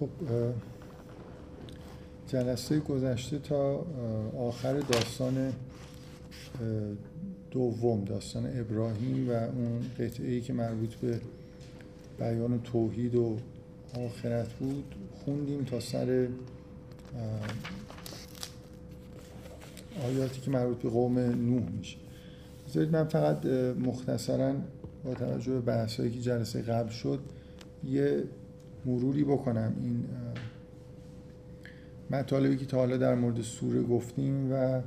خب جلسه گذشته تا آخر داستان دوم داستان ابراهیم و اون قطعه ای که مربوط به بیان توحید و آخرت بود خوندیم تا سر آیاتی که مربوط به قوم نوح میشه. بذارید من فقط مختصرا با توجه به بحثایی که جلسه قبل شد یه مروری بکنم. این مطالبی که تا حالا در مورد سوره گفتیم و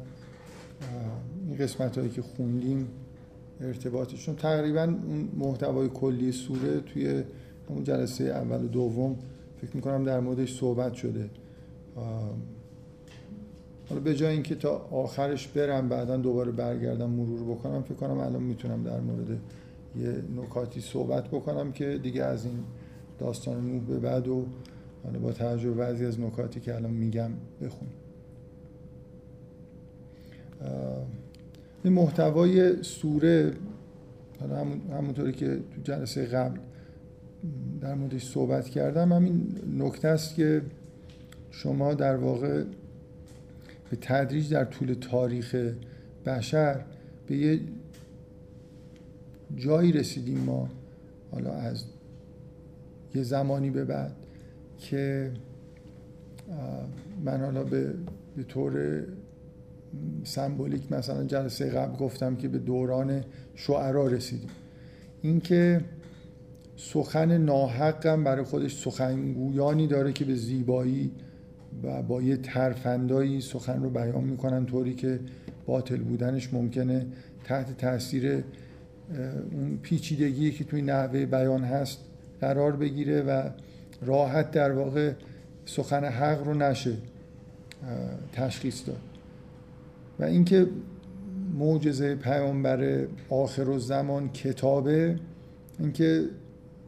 این قسمت هایی که خوندیم ارتباطشون. تقریبا اون محتوای کلی سوره توی همون جلسه اول و دوم فکر می‌کنم در موردش صحبت شده. حالا به جای اینکه تا آخرش برم بعدا دوباره برگردم مرور بکنم فکر کنم الان می‌تونم در مورد یه نکاتی صحبت بکنم که دیگه از این داستان نوح به بعد و با توجه بعضی از نکاتی که الان میگم بخونیم. این محتوای سوره حالا همونطوری که تو جلسه قبل در موردش صحبت کردم همین نکته است که شما در واقع به تدریج در طول تاریخ بشر به یه جایی رسیدیم ما حالا از یه زمانی به بعد که من حالا به, به طور سمبولیک مثلا جلسه قبل گفتم که به دوران شعرا رسیدیم. اینکه سخن ناحقم برای خودش سخنگویانی داره که به زیبایی و با یه ترفندایی سخن رو بیان می‌کنن طوری که باطل بودنش ممکنه تحت تاثیر اون پیچیدگی که توی نحوه بیان هست. قرار بگیره و راحت در واقع سخن حق رو نشه تشخیص داد. و اینکه معجزه پیامبر آخر و زمان کتابه اینکه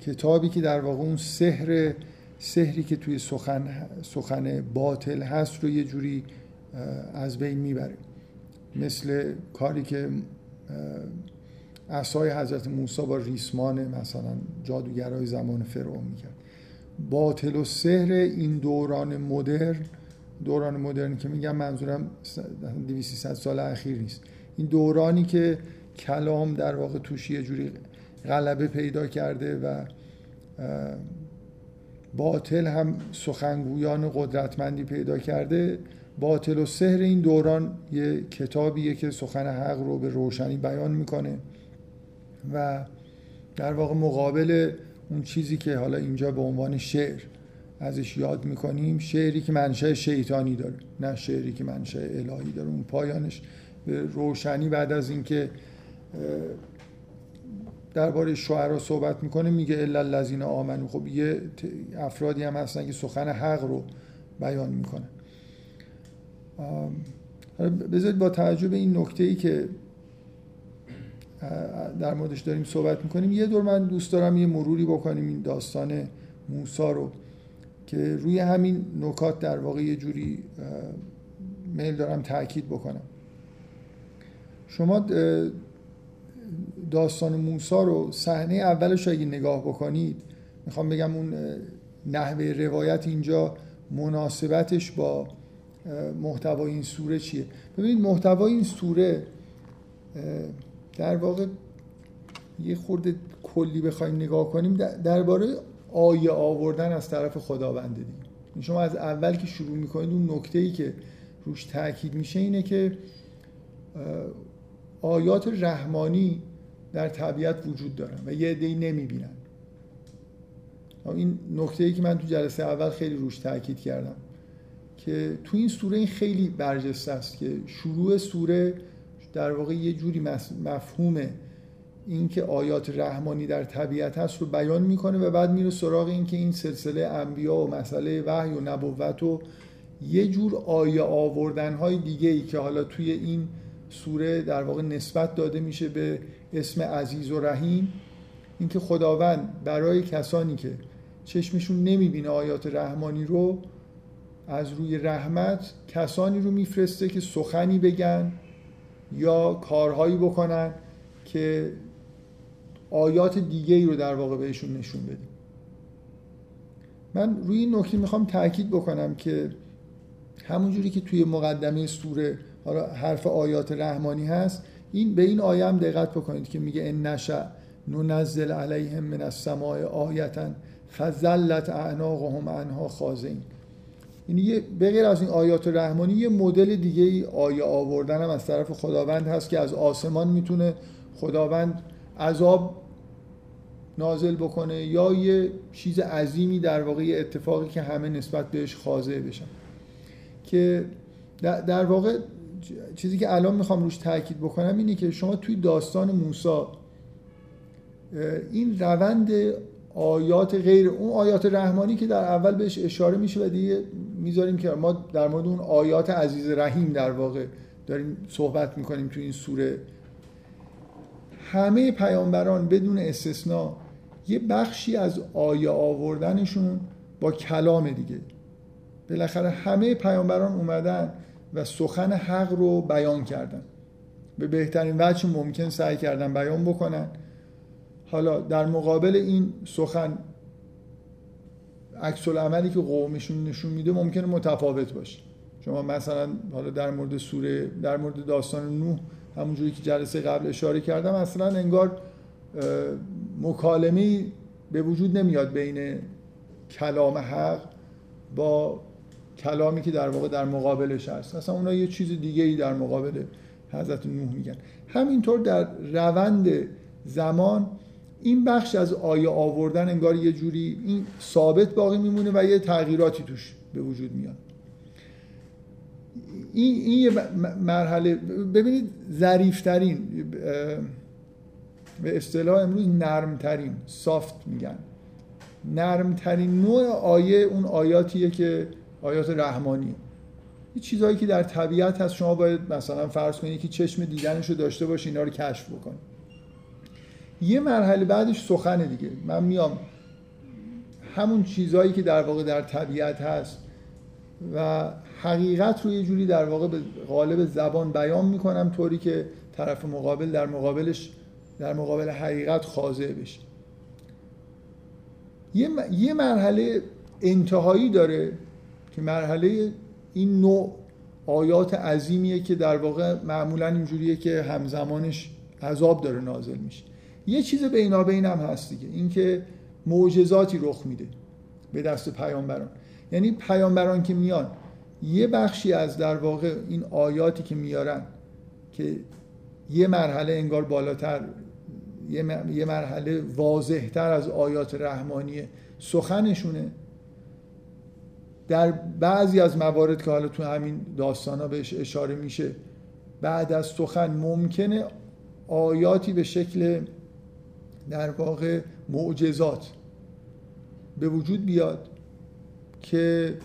کتابی که در واقع اون سحر سحری که توی سخن سخن باطل هست رو یه جوری از بین می‌بره. مثل کاری که عصای حضرت موسی با ریسمان مثلا جادوگرای زمان فرعون می‌کرد. باطل و سحر این دوران مدرن دوران مدرن که میگم منظورم 200 سال اخیر نیست. این دورانی که کلام در واقع توش یه جوری غلبه پیدا کرده و باطل هم سخنگویان قدرتمندی پیدا کرده باطل و سحر این دوران یه کتابیه که سخن حق رو به روشنی بیان می‌کنه. و در واقع مقابل اون چیزی که حالا اینجا به عنوان شعر ازش یاد می‌کنیم شعری که منشه شیطانی داره نه شعری که منشه الهی داره. اون پایانش به روشنی بعد از اینکه درباره شعرا صحبت می‌کنه میگه الا الذین آمنو خب یه افرادی هم هستن که سخن حق رو بیان می‌کنن. بذارید با توجه به این نکته ای که در موردش داریم صحبت می‌کنیم. یه دور من دوست دارم یه مروری بکنیم این داستان موسا رو که روی همین نکات در واقع یه جوری میل دارم تاکید بکنم. شما داستان موسا رو صحنه اولش اگه نگاه بکنید می‌خوام بگم اون نحوه روایت اینجا مناسبتش با محتوای این سوره چیه؟ ببینید محتوای این سوره در واقع یه خورده کلی بخوایم نگاه کنیم درباره آیه آوردن از طرف خداوند دیگه. شما از اول که شروع می‌کنید اون نکته ای که روش تاکید میشه اینه که آیات رحمانی در طبیعت وجود دارن و یه عده‌ای نمی‌بینن. این نکته ای که من تو جلسه اول خیلی روش تاکید کردم که تو این سوره این خیلی برجسته است که شروع سوره در واقع یه جوری مفهوم اینکه آیات رحمانی در طبیعت هست رو بیان می‌کنه و بعد میره سراغ اینکه این سلسله انبیا و مسئله وحی و نبوت و یه جور آیه آوردن های دیگه ای که حالا توی این سوره در واقع نسبت داده میشه به اسم عزیز و رحیم اینکه خداوند برای کسانی که چشمشون نمی‌بینه آیات رحمانی رو از روی رحمت کسانی رو میفرسته که سخنی بگن یا کارهایی بکنن که آیات دیگه ای رو در واقع بهشون نشون بدیم. من روی این نکته می‌خوام تاکید بکنم که همونجوری که توی مقدمه سوره حالا حرف آیات رحمانی هست این به این آیه هم دقت بکنید که میگه ان نشأ ننزل علیهم من السماء آیتا فزلت اعناقهم عنها خاضعین یعنی بغیر از این آیات رحمانی یه مدل دیگه ای آیه آوردن هم از طرف خداوند هست که از آسمان می‌تونه خداوند عذاب نازل بکنه یا یه چیز عظیمی در واقع اتفاقی که همه نسبت بهش خاضع بشن. که در واقع چیزی که الان می‌خوام روش تاکید بکنم اینه که شما توی داستان موسی این روند آیات غیر اون آیات رحمانی که در اول بهش اشاره میشه و دیگه می‌ذاریم که ما در مورد اون آیات عزیز رحیم در واقع داریم صحبت می‌کنیم تو این سوره. همه پیامبران بدون استثنا یه بخشی از آیه آوردنشون با کلام دیگه. بالاخره همه پیامبران اومدن و سخن حق رو بیان کردن. به بهترین وجه ممکن سعی کردن بیان بکنن. حالا در مقابل این سخن عکس عملی که قومشون نشون میده ممکنه متفاوت باشه. شما مثلا حالا در مورد سوره در مورد داستان نوح همونجوری که جلسه قبل اشاره کردم اصلا انگار مکالمه به وجود نمیاد بین کلام حق با کلامی که در واقع در مقابلش هست. اصلا اونا یه چیز دیگه ای در مقابل حضرت نوح میگن. همینطور در روند زمان این بخش از آیه آوردن انگار یه جوری این ثابت باقی میمونه و یه تغییراتی توش به وجود میاد. این, این یه مرحله ببینید ظریفترین به اصطلاح امروز نرمترین سافت میگن. نرمترین نوع آیه اون آیاتیه که آیات رحمانی. این چیزهایی که در طبیعت هست شما باید مثلا فرض کنید که چشم دیدنش رو داشته باشی اینا رو کشف بکنید یه مرحله بعدش سخن دیگه. من میام. همون چیزهایی که در واقع در طبیعت هست و حقیقت رو یه جوری در واقع به غالب زبان بیان می‌کنم طوری که طرف مقابل در مقابلش در مقابل حقیقت خاضع بشه. یه مرحله انتهایی داره که مرحله این نوع آیات عظیمیه که در واقع معمولا اینجوریه که همزمانش عذاب داره نازل میشه. یه چیز بینابین هم هست دیگه. اینکه معجزاتی رخ میده به دست پیامبران. یعنی پیامبران که میان یه بخشی از در واقع این آیاتی که میارن که یه مرحله انگار بالاتر یه مرحله واضحتر از آیات رحمانی سخنشونه. در بعضی از موارد که حالا تو همین داستان ها بهش اشاره میشه بعد از سخن ممکنه آیاتی به شکل در واقع معجزات به وجود بیاد که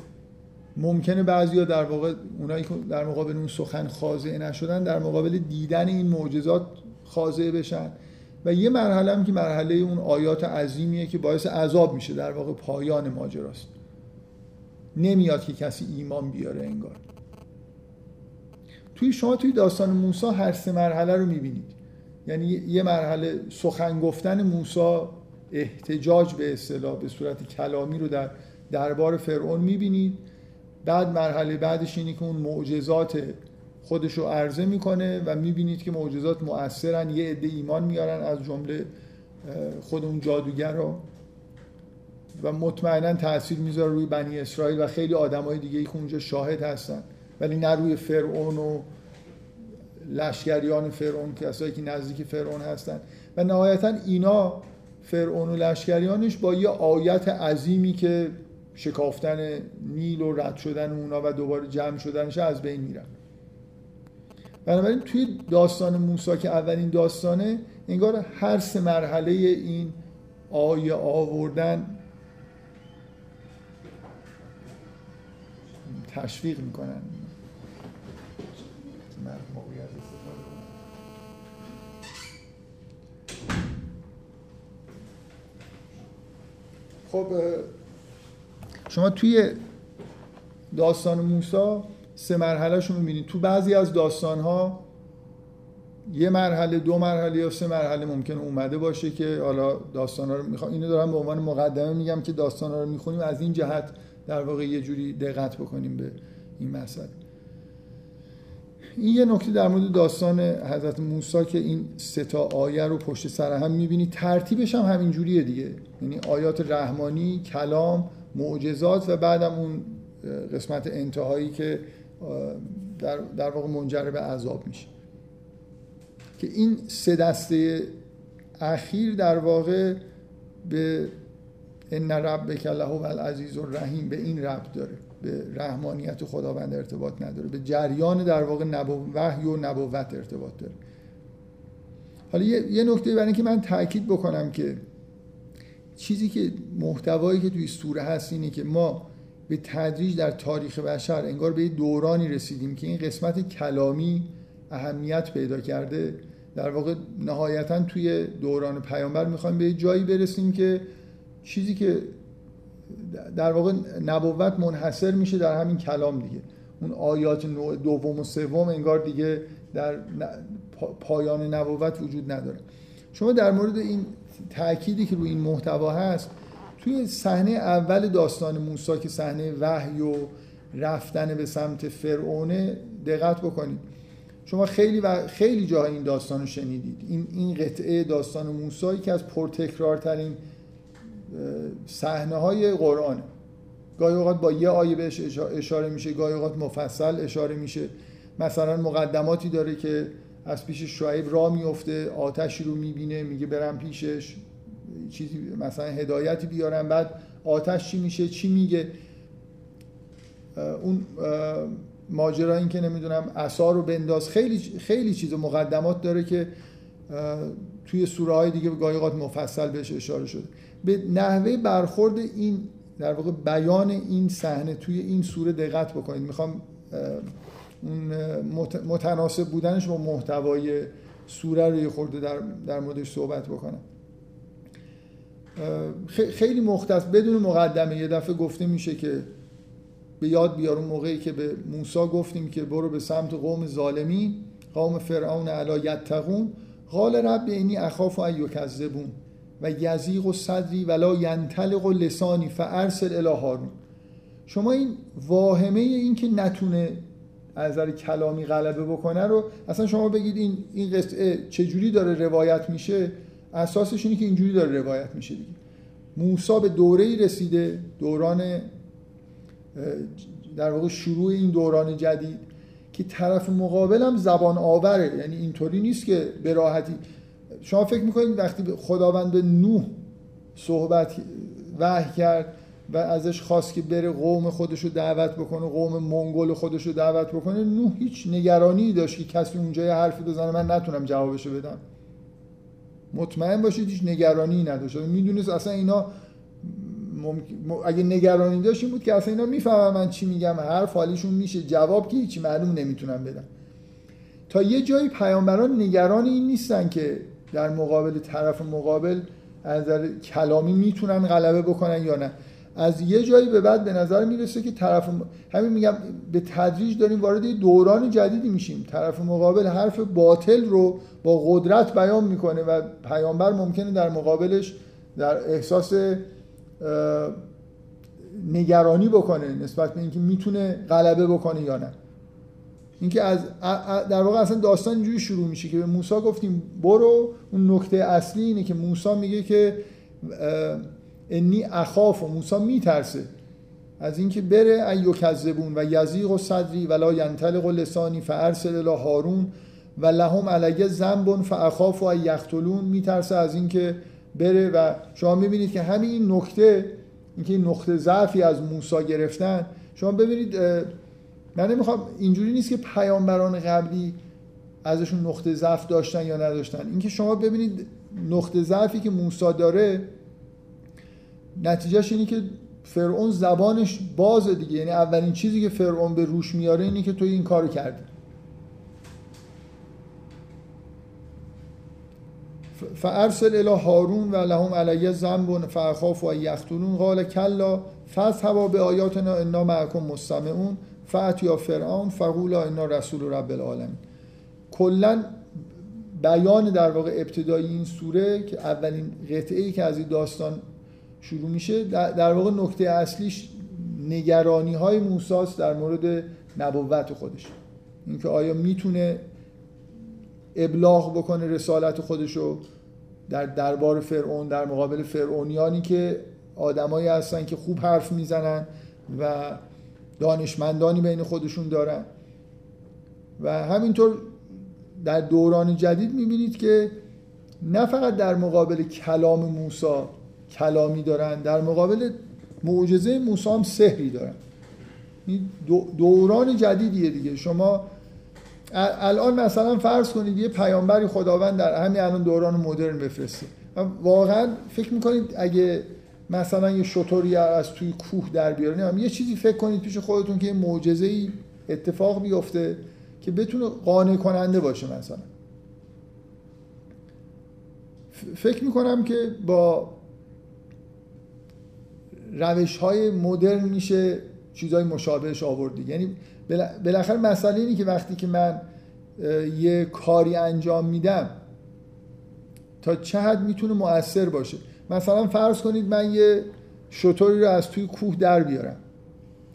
ممکنه بعضی در واقع اونایی که در مقابل اون سخن خاضع نشدن در مقابل دیدن این معجزات خاضع بشن. و یه مرحله هم که مرحله اون آیات عظیمیه که باعث عذاب میشه در واقع پایان ماجراست. نمیاد که کسی ایمان بیاره انگار. توی شما توی داستان موسی هر سه مرحله رو می‌بینید. یعنی یه مرحله سخن گفتن موسی احتجاج به اصطلاح به صورت کلامی رو در دربار فرعون می‌بینید. بعد مرحله بعدش اینه که اون معجزات خودش رو عرضه می‌کنه و می‌بینید که معجزات مؤثرن یه عده ایمان میارن از جمله خود اون جادوگر رو و مطمئنا تاثیر می‌ذاره روی بنی اسرائیل و خیلی آدمای دیگه ای که اونجا شاهد هستن. ولی نه روی فرعون و لشکریان فرعون کسایی که نزدیک فرعون هستن. و نهایتا اینا فرعون و لشکریانش با یه آیت عظیمی که شکافتن نیل و رد شدن اونا و دوباره جمع شدنش از بین میرن. بنابراین توی داستان موسی که اولین داستانه انگار هر سه مرحله این آیه آوردن تشویق می‌کنن. خب شما توی داستان موسی سه مرحله شو می‌بینید تو بعضی از داستان ها یه مرحله دو مرحله یا سه مرحله ممکن اومده باشه که حالا داستانا رو می‌خوام. اینو دارم به عنوان مقدمه میگم که داستانا رو می‌خونیم. از این جهت در واقع یه جوری دقت بکنیم به این مسئله. این یه نکته در مورد داستان حضرت موسی که این سه تا آیه رو پشت سر هم می‌بینی ترتیبش هم همین جوریه دیگه. یعنی آیات رحمانی کلام معجزات و بعدم اون قسمت انتهایی که در, در واقع منجر به عذاب میشه. که این سه دسته اخیر در واقع به ان ربک و العزیز الرحیم به این ربط داره. به رحمانیت خداوند ارتباط نداره. به جریان در واقع نبو وحی و نبوت ارتباط داره. حالا یه, نکته برای اینکه من تاکید بکنم که چیزی که محتوایی که توی سوره هست اینه که ما به تدریج در تاریخ بشر انگار به دورانی رسیدیم که این قسمت کلامی اهمیت پیدا کرده. در واقع نهایتا توی دوران پیامبر می‌خوایم به جایی برسیم که چیزی که در واقع نبوت منحصر میشه در همین کلام دیگه. اون آیات نوع دوم و سوم انگار دیگه در پایان نبوت وجود نداره. شما در مورد این تأکیدی که روی این محتوا هست توی صحنه اول داستان موسی که صحنه وحی و رفتن به سمت فرعونه دقت بکنید. شما خیلی و خیلی جاها این داستان رو شنیدید. این این قطعه داستان موسی که از پرتکرارترین صحنه های قرآن. گاهی اوقات با یه آیه بهش اشاره میشه گاهی اوقات مفصل اشاره میشه. مثلا مقدماتی داره که از پیش شعیب را میفته آتشی رو می‌بینه میگه برم پیشش چیزی مثلا هدایتی بیارم بعد آتش چی میشه چی میگه؟ اون ماجرا این که نمی‌دونم عصا رو بنداز. خیلی خیلی چیز مقدمات داره که توی سوره های دیگه گاهی مفصل بهش اشاره شده. به نحوه برخورد این در واقع بیان این صحنه توی این سوره دقت بکنید. می‌خوام اون متناسب بودنش با محتوای سوره رو یه خورده در, در موردش صحبت بکنم. خیلی مختص بدون مقدمه یه دفعه گفته میشه که به یاد بیار موقعی که به موسی گفتیم که برو به سمت قوم ظالمین قوم فرعون علا یتقون قال رب اینی اخاف و یکذبون. و یزیق و صدری ولا ینطلق و لسانی فارسل الی هارون شما این واهمه این که نتونه از نظر کلامی غلبه بکنه رو اصلا شما بگید این این قصه چجوری داره روایت میشه؟ اساسش اینه که اینجوری داره روایت میشه دیگه. موسی به دوره ای رسیده دوران در واقع شروع این دوران جدید که طرف مقابلم زبان آوره. یعنی اینطوری نیست که به راحتی شما فکر می‌کنید وقتی خداوند به نوح صحبت وحی کرد و ازش خواست که بره قوم خودش رو دعوت بکنه قوم منگول خودش رو دعوت بکنه نوح هیچ نگرانی داشت که کسی اونجا یه حرفی بزنه من نتونم جوابشو بدم. مطمئن باشید هیچ نگرانی نداشت. می‌دونست اصلا اینا اگه نگرانی داشت این بود که اصلا اینا می‌فهمن من چی میگم حرف حالیشون میشه جواب که هیچی معلوم نمی‌تونم بدم تا یه جایی پیامبران نگران این نیستن که در مقابل طرف مقابل از نظر کلامی می‌تونن غلبه بکنن یا نه. از یه جایی به بعد به نظر می‌رسه که طرف همین میگم به تدریج داریم وارد دوران جدیدی میشیم. طرف مقابل حرف باطل رو با قدرت بیان می‌کنه و پیامبر ممکنه در مقابلش در احساس نگرانی بکنه نسبت به اینکه می‌تونه غلبه بکنه یا نه. اینکه از در واقع اصلا داستان اینجوری شروع میشه که به موسی گفتیم برو. اون نکته اصلی اینه که موسی میگه که انی اخاف. و موسی میترسه. از اینکه بره ایو کذبون و یزیق و صدری ولا ینطلق لسانی فارسل الی هارون و لهم علیه ذنب فاخاف و یقتلون. میترسه از اینکه بره و شما می‌بینید که همین نکته اینکه این نقطه ضعفی از موسی گرفتن شما ببینید من نمی‌خوام اینجوری نیست که پیامبران قبلی ازشون نقطه ضعف داشتن یا نداشتن. اینکه شما ببینید نقطه ضعفی که موسی داره نتیجهش اینه که فرعون زبانش بازه دیگه. یعنی اولین چیزی که فرعون به روش میاره اینه که تو این کارو کردی. فارسل الى هارون و لهم علیه ذنب فاخاف و یختونون قال کلا فذهبا به آیاتنا انا معکم مستمعون. فات یا فرعون فقولا انا رسول رب العالمین. کلا بیان در واقع ابتدایی این سوره که اولین قطعه ای که از این داستان شروع میشه در واقع نکته اصلیش نگرانی های موساس در مورد نبوت خودش. اینکه آیا می‌تونه ابلاغ بکنه رسالت خودشو در دربار فرعون در مقابل فرعونیانی که آدمایی هستن که خوب حرف می‌زنن و دانشمندانی بین خودشون دارن. و همینطور در دوران جدید می‌بینید که نه فقط در مقابل کلام موسا کلامی دارن در مقابل معجزه موسی هم سحری دارن. دوران جدیدیه دیگه. شما الان مثلا فرض کنید یه پیامبری خداوند در همین الان دوران مدرن بفرسته. واقعا فکر می‌کنید اگه مثلا یه شطوری از توی کوه در بیاره یه چیزی فکر کنید پیش خودتون که یه معجزه ای اتفاق بیفته که بتونه قانع کننده باشه مثلا. فکر می‌کنم که با روش های مدرن میشه چیزهای مشابهش آوردی یعنی بالاخره مسئله اینی که وقتی که من یه کاری انجام میدم تا چه حد می‌تونه مؤثر باشه؟ مثلا فرض کنید من یه شطوری رو از توی کوه در بیارم.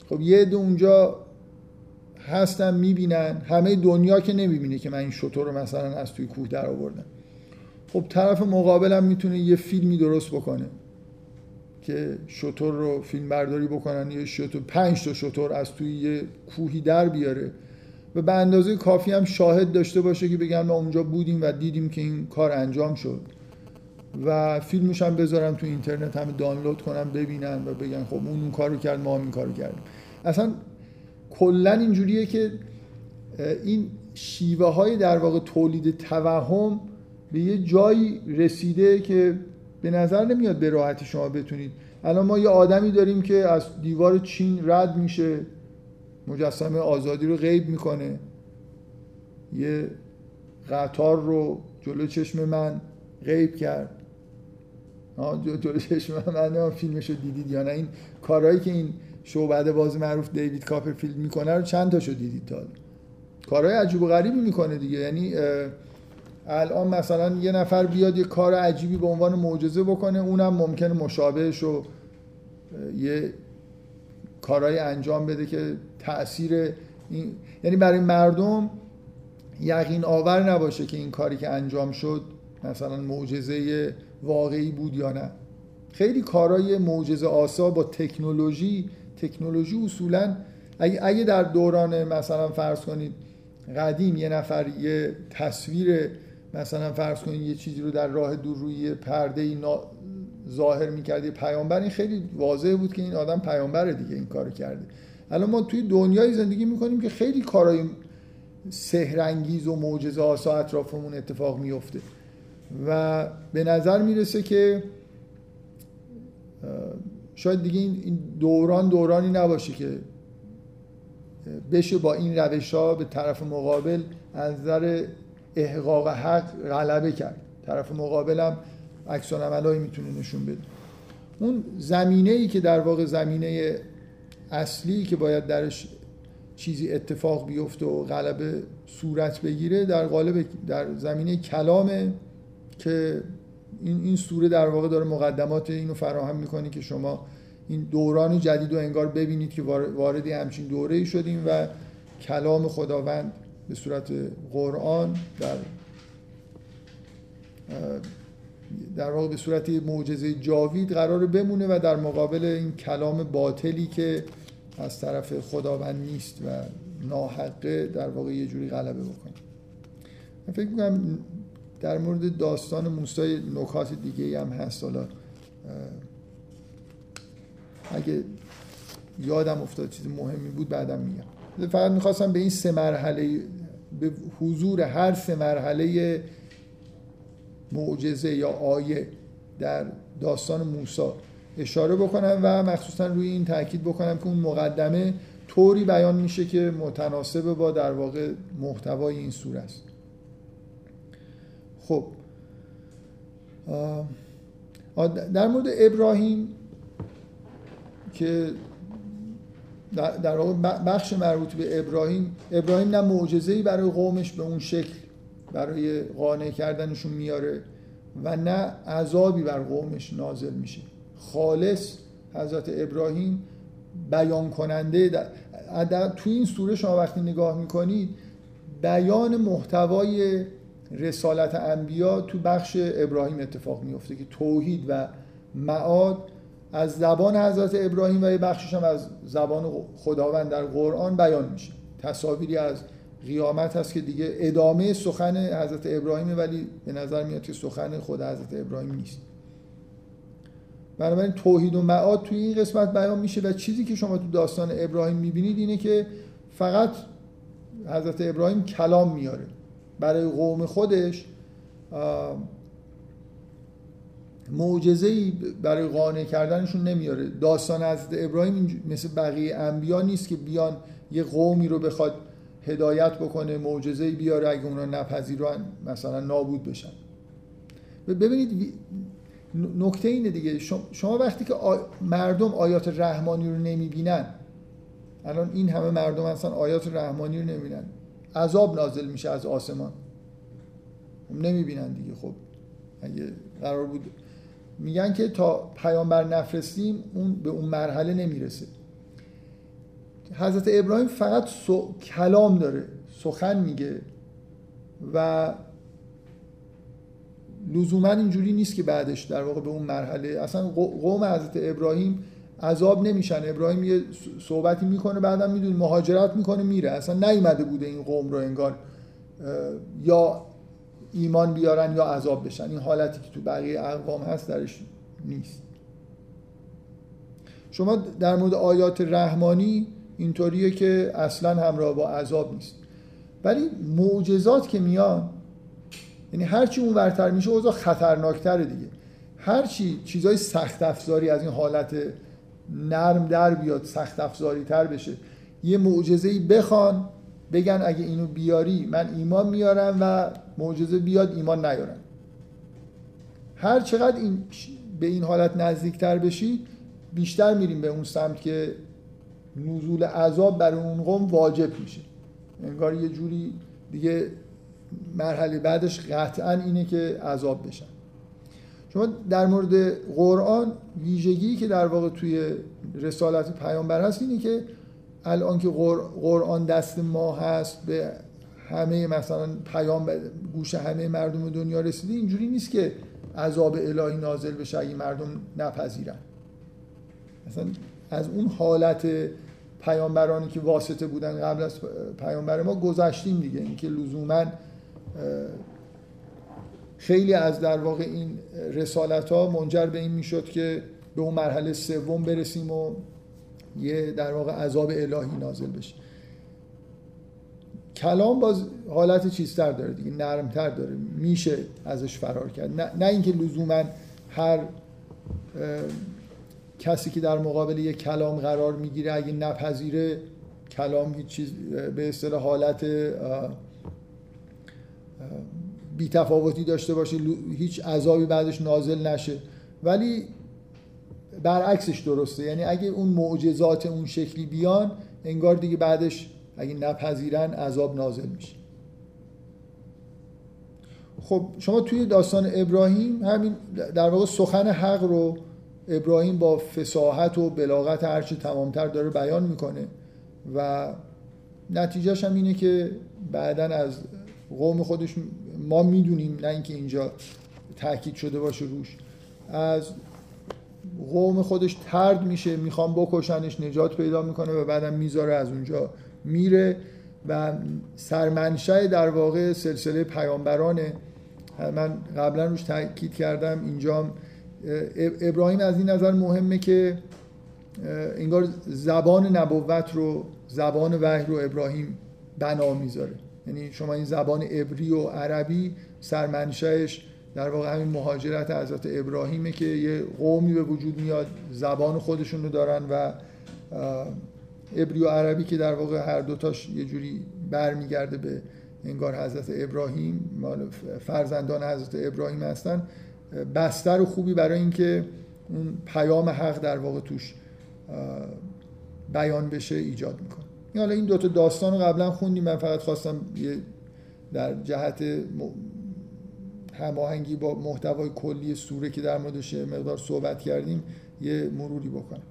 خب یه عده اونجا هستن می‌بینن. همه دنیا که نمی‌بینه که من این شطور رو مثلا از توی کوه در آوردم. خب طرف مقابلم می‌تونه یه فیلمی درست بکنه که شطور رو فیلم برداری بکنن یه شطور پنج تا شطور از توی یه کوهی در بیاره. و به اندازه کافی هم شاهد داشته باشه که بگن ما اونجا بودیم و دیدیم که این کار انجام شد. و فیلمش هم بذارم تو اینترنت هم دانلود کنم ببینن و بگن خب اون اون کارو کرد ما هم این کارو کردیم. اصلا کلا اینجوریه که این شیوه های در واقع تولید توهم به یه جایی رسیده که به نظر نمیاد به راحتی شما بتونید. الان ما یه آدمی داریم که از دیوار چین رد میشه مجسمه آزادی رو غیب می‌کنه. یه قطار رو جلو چشم من غیب کرد. جلو چشم من فیلمش رو دیدید یا نه. این کارهایی که این شعبده باز معروف دیوید کاپرفیلد می‌کنه رو چند تاشو دیدید تا کارهای عجیب و غریبی می‌کنه دیگه. یعنی الان مثلا یه نفر بیاد یه کار عجیبی به عنوان معجزه بکنه اونم ممکنه مشابهش رو یه کارهای انجام بده که تاثیر این یعنی برای مردم یقین آور نباشه که این کاری که انجام شد مثلا معجزه واقعی بود یا نه. خیلی کارهای معجزه آسا با تکنولوژی تکنولوژی اصولا اگه در دوران مثلا فرض کنید قدیم یه نفر یه تصویر مثلا فرض کنید یه چیزی رو در راه دور روی پرده ای ظاهر می‌کرد یه پیامبر این خیلی واضح بود که این آدم پیامبر دیگه این کارو کرده. الان ما توی دنیای زندگی می‌کنیم که خیلی کارهای سهرنگیز و معجزه آسا اطرافمون اتفاق میفته و به نظر می‌رسه که شاید دیگه این دوران دورانی نباشه که بشه با این روش ها به طرف مقابل از نظر احقاق حق غلبه کرد. طرف مقابلم عکس عملایی می‌تونه نشون بده. اون زمینه ای که در واقع زمینه اصلی که باید درش چیزی اتفاق بیفته و غلبه صورت بگیره در قالب در زمینه کلامه که این این سوره در واقع داره مقدمات اینو فراهم می‌کنه که شما این دوران جدید رو انگار ببینید که وارد همچین دوره ای شدیم و کلام خداوند به صورت قرآن در در واقع به صورت معجزه جاوید قرار بمونه و در مقابل این کلام باطلی که از طرف خداوند نیست و ناحقه در واقع یه جوری غلبه بکنه. من فکر می‌کنم در مورد داستان موسی نکات دیگه هم هست. حالا اگه یادم افتاد چیز مهمی بود بعدم میگم. فقط می‌خواستم به این سه مرحله به حضور هر سه مرحله معجزه یا آیه در داستان موسی اشاره بکنم و مخصوصا روی این تاکید بکنم که اون مقدمه طوری بیان میشه که متناسب با در واقع محتوای این سوره است. خب در مورد ابراهیم که در واقع بخش مربوط به ابراهیم ابراهیم نه معجزه‌ای برای قومش به اون شکل برای قانع کردنشون میاره و نه عذابی بر قومش نازل میشه. خالص حضرت ابراهیم بیان کننده در تو این سوره شما وقتی نگاه می‌کنید بیان محتوای رسالت انبیا تو بخش ابراهیم اتفاق میفته که توحید و معاد از زبان حضرت ابراهیم و یه بخشش هم از زبان خداوند در قرآن بیان میشه. تصاویری از قیامت هست که دیگه ادامه سخن حضرت ابراهیم ولی به نظر میاد که سخن خود حضرت ابراهیم نیست. بنابراین توحید و معاد توی این قسمت بیان میشه و چیزی که شما تو داستان ابراهیم می‌بینید اینه که فقط حضرت ابراهیم کلام میاره. برای قوم خودش معجزه برای قانع کردنشون نمیاره. داستان حضرت ابراهیم مثل بقیه انبیا نیست که بیان یه قومی رو بخواد هدایت بکنه معجزه بیاره اگه اونا نپذیرن مثلا نابود بشن. ببینید نکته اینه دیگه. شما وقتی که مردم آیات رحمانی رو نمی‌بینن الان این همه مردم هستن آیات رحمانی رو نمی‌بینن. عذاب نازل میشه از آسمان. نمی‌بینن دیگه خب. اگه قرار بود. میگن که تا پیامبر نفرستیم اون به اون مرحله نمی‌رسه. حضرت ابراهیم فقط کلام داره. سخن میگه. و لزوما اینجوری نیست که بعدش در واقع به اون مرحله اصلا قوم حضرت ابراهیم عذاب نمیشن. ابراهیم یه صحبتی می‌کنه بعدم میدون مهاجرت می‌کنه میره. اصلا نیومده بوده این قوم رو انگار یا ایمان بیارن یا عذاب بشن. این حالتی که تو بقیه اقوام هست درش نیست. شما در مورد آیات رحمانی اینطوریه که اصلا همراه با عذاب نیست. ولی معجزات که میان یعنی هرچی اون ورتر میشه اوضاع خطرناکتره دیگه. هرچی چیزای سخت افزاری از این حالت نرم در بیاد سخت افزاری تر بشه. یه معجزه ای بخوان بگن اگه اینو بیاری من ایمان میارم و معجزه بیاد ایمان نیارم. هر چقدر این به این حالت نزدیکتر بشی بیشتر میریم به اون سمت که نزول عذاب برای اون قوم واجب میشه. انگار یه جوری دیگه مرحله بعدش قطعا اینه که عذاب بشن. شما در مورد قرآن ویژگی که در واقع توی رسالت پیامبر هست اینه که الان که قرآن دست ما هست به همه مثلا پیام گوش همه مردم دنیا رسیده اینجوری نیست که عذاب الهی نازل بشه اگه مردم نپذیرن. مثلا از اون حالت پیامبرانی که واسطه بودن قبل از پیامبر ما گذشتیم دیگه. اینکه لزوما خیلی از در واقع این رسالت ها منجر به این می‌شد که به اون مرحله سوم برسیم و یه در واقع عذاب الهی نازل بشه. کلام باز حالت چیزتر داره دیگه نرمتر داره میشه ازش فرار کرد. نه, نه اینکه لزوما هر کسی که در مقابل یک کلام قرار می‌گیره اگه نپذیره کلام هیچ چیز به اصطلاح حالت بی تفاوتی داشته باشه هیچ عذابی بعدش نازل نشه. ولی برعکسش درسته. یعنی اگه اون معجزات اون شکلی بیان انگار دیگه بعدش اگه نپذیرن عذاب نازل میشه. خب شما توی داستان ابراهیم همین در واقع سخن حق رو ابراهیم با فساحت و بلاغت هرچی تمامتر داره بیان می‌کنه و نتیجهش هم اینه که بعدا از قوم خودش ما می‌دونیم نه اینکه اینجا تاکید شده باشه روش. از قوم خودش ترد میشه می‌خوام بکشنش نجات پیدا می‌کنه و بعدم می‌ذاره از اونجا میره و سرمنشه در واقع سلسله پیامبرانه. من قبلا روش تاکید کردم اینجا ابراهیم از این نظر مهمه که انگار زبان نبوت رو زبان وحی رو ابراهیم بنا می‌ذاره. یعنی شما این زبان عبری و عربی سرمنشهش در واقع همین مهاجرت حضرت ابراهیمه که یه قومی به وجود میاد زبان خودشون رو دارن و عبری و عربی که در واقع هر دوتاش یه جوری برمیگرده به انگار حضرت ابراهیم. فرزندان حضرت ابراهیم هستن. بستر خوبی برای اینکه اون پیام حق در واقع توش بیان بشه ایجاد می‌کنه. حالا این دوتا داستان رو قبلا خوندیم. من فقط خواستم یه در جهت هماهنگی با محتوای کلی سوره که در موردش مقدار صحبت کردیم یه مروری بکنم.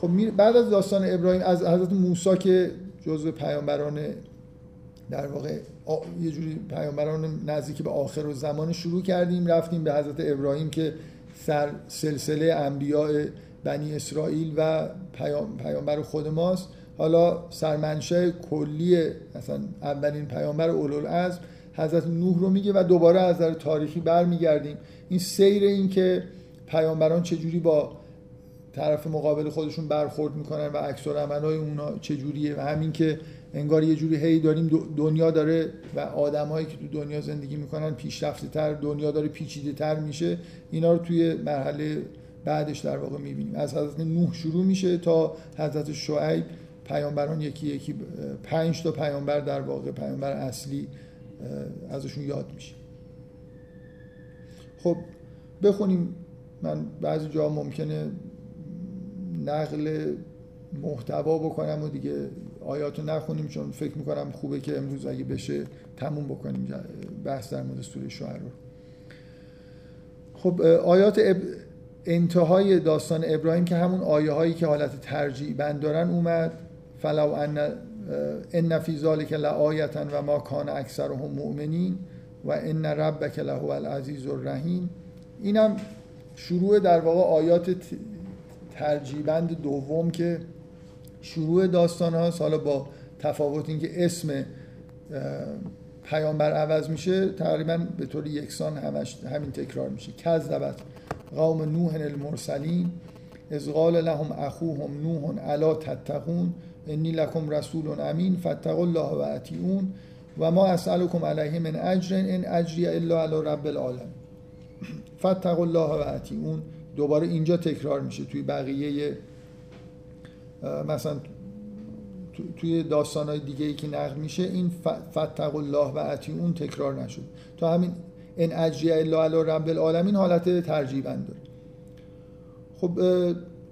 خب بعد از داستان ابراهیم از حضرت موسی که جزو پیامبران در واقع یه جوری پیامبران نزدیک به آخر و زمان شروع کردیم رفتیم به حضرت ابراهیم که سر سلسله انبیاء بنی اسرائیل و پیامبر خود ماست. حالا سرمنشه کلی مثلا اولین پیامبر از حضرت نوح رو میگه و دوباره از نظر تاریخی برمیگردیم. این سیر این که پیامبران چجوری با طرف مقابل خودشون برخورد می‌کنن و عکس عملای اونا چجوریه و همین که انگار یه جوری هی داریم دنیا داره و آدمهایی که تو دنیا زندگی می‌کنن پیشرفته تر دنیا داره پیچیده تر میشه اینا رو توی مرحله بعدش در واقع می‌بینیم. از حضرت نوح شروع میشه تا حضرت شعیب پیامبران یکی یکی پنج تا پیامبر در واقع پیامبر اصلی ازشون یاد میشه. خب بخونیم. من بعضی جا ممکنه نقل محتوا بکنم و دیگه آیات رو نخونیم چون فکر می‌کنم خوبه که امروز اگه بشه تموم بکنیم بحث در مورد سوره شعرا خب آیات انتهای داستان ابراهیم که همون آیه هایی که حالت ترجیع بند دارن اومد. فلو ان ان فی ذلک لآیة و ما کان اکثرهم مؤمنین و ان ربک لهو العزیز الرحیم اینم شروع در واقع آیات ترجیع‌بند دوم که شروع داستان هاست. حالا با تفاوت اینکه اسم پیامبر عوض میشه تقریبا به طور یکسان همش همین تکرار میشه. کذبت قوم نوح المرسلین از قال لهم اخوهم نوح الا تتقون. انی لکم رسول امین فاتقوا الله و اطیعون و ما اسالکم علیه من اجر ان اجری الا علی رب العالمین. فاتقوا الله و اطیعون. دوباره اینجا تکرار میشه توی بقیه مثلا توی داستان های دیگه ای که نقل میشه این فتق الله و اون تکرار نشد. تا همین ان اجری الا علی رب العالمین حالت ترجیبند داره. خب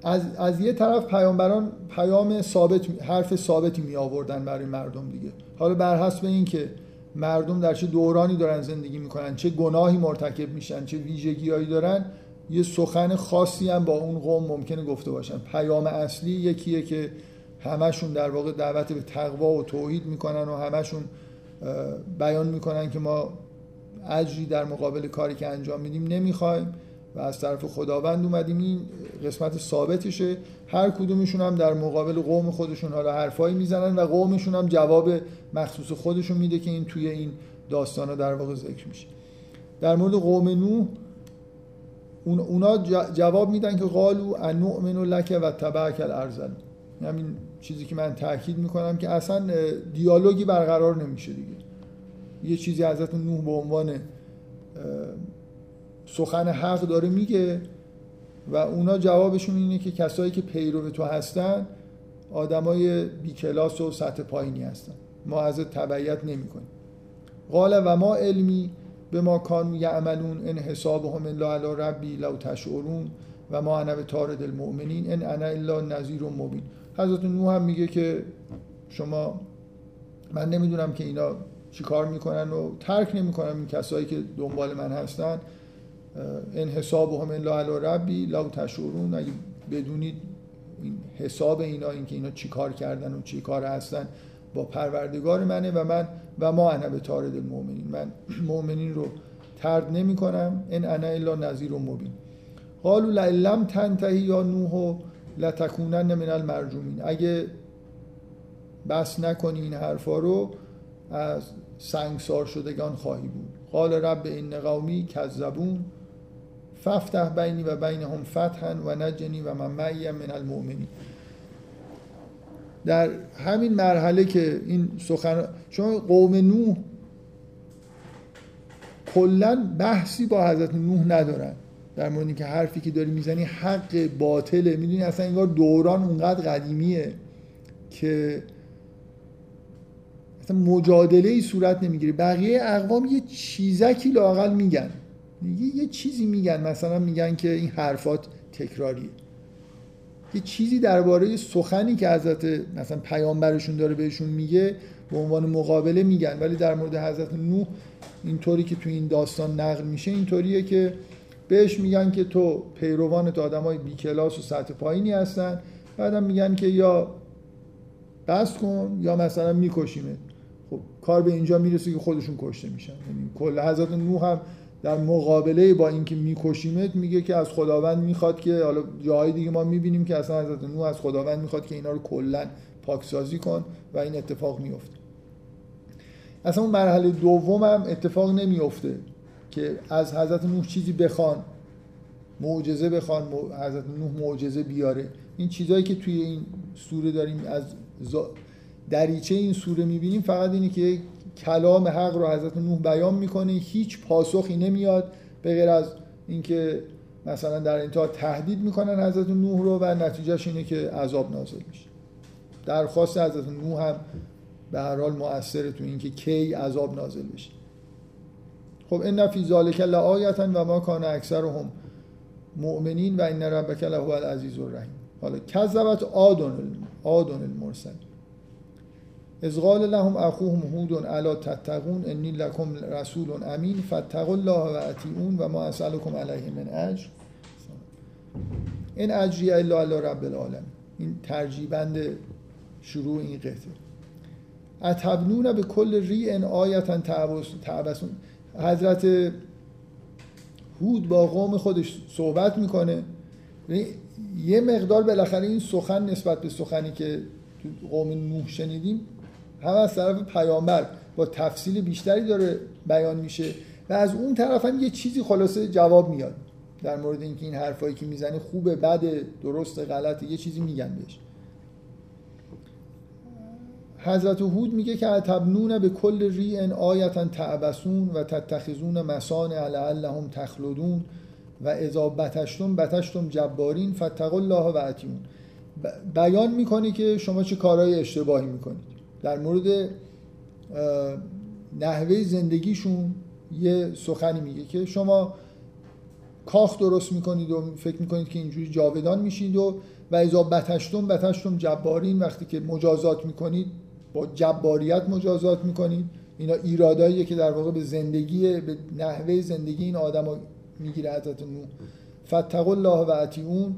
از, از یه طرف پیامبران پیام ثابت حرف ثابتی می آوردن برای مردم دیگه. حالا بر حسب این که مردم در چه دورانی دارن زندگی می‌کنن چه گناهی مرتکب میشن چه ویژگیهایی دارن یه سخن خاصی هم با اون قوم ممکنه گفته باشن. پیام اصلی یکیه که همشون در واقع دعوت به تقوا و توحید می‌کنن و همشون بیان می‌کنن که ما اجری در مقابل کاری که انجام میدیم نمی‌خوایم. و از طرف خداوند اومدیم این قسمت ثابتشه. هر کدومشون هم در مقابل قوم خودشون حالا حرفایی می‌زنن و قومشون هم جواب مخصوص خودشون میده که این توی این داستان در واقع ذکر میشه. در مورد قوم نوح اونا جواب میدن که قالو ان نؤمن لک و تبعک الارذل همین چیزی که من تاکید می‌کنم که اصلا دیالوگی برقرار نمیشه دیگه. یه چیزی حضرت نوح به عنوان سخن حق داره میگه و اونا جوابشون اینه که کسایی که پیرو تو هستن آدمای بی کلاس و سطح پایینی هستن. ما از تبعیت نمی‌کنیم. قال و ما علمی به ما کانو یعملون ان حسابهم الا علی ربی لو تشعرون و ما انا به تارد المؤمنین ان انا الا نذیر مبین. حضرت نوح هم میگه که شما من نمی‌دونم که اینا چیکار می‌کنن و ترک نمی‌کنن این کسایی که دنبال من هستن. ان حسابهم الا علی ربی لو تشعرون. اگه بدونید این حساب اینا اینکه اینا چیکار کردن و چیکار هستن با پروردگار منه و من و ما انا به تارد المؤمنین. من مؤمنین رو ترد نمی کنم ان انا الا نذیر و مبین. قالوا لم تنتهی یا نوح لتکونن من المرجومین. اگه بس نکنی این حرفا رو از سنگسار شدگان خواهی بود. قال رب این قومی کذبون. ففتح بینی و بینهم فتحا و نجنی و من معیم من المؤمنین در همین مرحله که این سخن شما قوم نوح کلا بحثی با حضرت نوح ندارن. در مورد که حرفی که داری می‌زنی حق باطله. می‌دونی اصلا انگار دوران اونقدر قدیمیه که اصلا مجادله ای صورت نمی‌گیره. بقیه اقوام یه چیزکی لاقل میگن. یه, یه چیزی میگن مثلا میگن که این حرفات تکراریه. یه چیزی درباره سخنی که حضرت مثلا پیامبرشون داره بهشون میگه به عنوان مقابله میگن. ولی در مورد حضرت نوح اینطوری که تو این داستان نقل میشه اینطوریه که بهش میگن که تو پیروان تو آدم های بی کلاس و سطح پایینی هستن. بعدم میگن که یا بس کن یا مثلا میکشیمه خب کار به اینجا می‌رسه که خودشون کشته میشن. یعنی کل حضرت نوح هم در مقابله با اینکه میکشیمت میگه که از خداوند می‌خواد که حالا جاهای دیگه ما می‌بینیم که اصلا حضرت نوح از خداوند می‌خواد که اینا رو کلا پاکسازی کن و این اتفاق میفته. اصلا اون مرحله دوم هم اتفاق نمیفته که از حضرت نوح چیزی بخوان معجزه بخوان حضرت نوح معجزه بیاره. این چیزهایی که توی این سوره داریم از دریچه این سوره می‌بینیم فقط اینه که کلام حق رو حضرت نوح بیان می‌کنه هیچ پاسخی نمیاد به غیر از اینکه مثلا در انتها تهدید می‌کنن حضرت نوح رو و نتیجهش اینه که عذاب نازل میشه. درخواست حضرت نوح هم به هر حال مؤثره تو اینکه کی عذاب نازل بشه. خب ان فی ذالک لآیه و ما کان اکثرهم مؤمنین و ان ربک لهو العزیز الرحیم. حالا کذبت آدون آدون المرسل از قال لهم اخوهم هود الا تتقون انی لکم رسول امین فاتقوا الله و اطیعون و ما اسالکم علیه من اجر. این اجری الا الله رب العالم این ترجیبند شروع این قطعه. اتبنون به کل ری ان آیتا تعبسون. حضرت هود با قوم خودش صحبت می‌کنه. یه مقدار بالاخره این سخن نسبت به سخنی که تو قوم نوح شنیدیم هم از طرف پیامبر با تفصیل بیشتری داره بیان میشه و از اون طرف هم یه چیزی خلاصه جواب میاد. در مورد اینکه این حرفایی که می‌زنه خوبه بده درست غلطه یه چیزی میگن بهش. حضرت هود میگه که تبنون به کل ری ان آیتا تعبسون و تتخذون مسانع لعلهم تخلدون و اذا بتشتم بتشتم جبارین فتقوا الله و اتیون بیان می‌کنه که شما چه کارهای اشتباهی می‌کنید. در مورد نحوه زندگیشون یه سخنی میگه که شما کاخ درست می‌کنید و فکر می‌کنید که اینجوری جاودان میشید و و اذا بتشتم بتشتم جبارین. وقتی که مجازات می‌کنید با جباریت مجازات می‌کنید. اینا ایراداییه که در واقع به زندگی به نحوه زندگی این آدم می‌گیره حضرت نو فتقوا الله و اتیون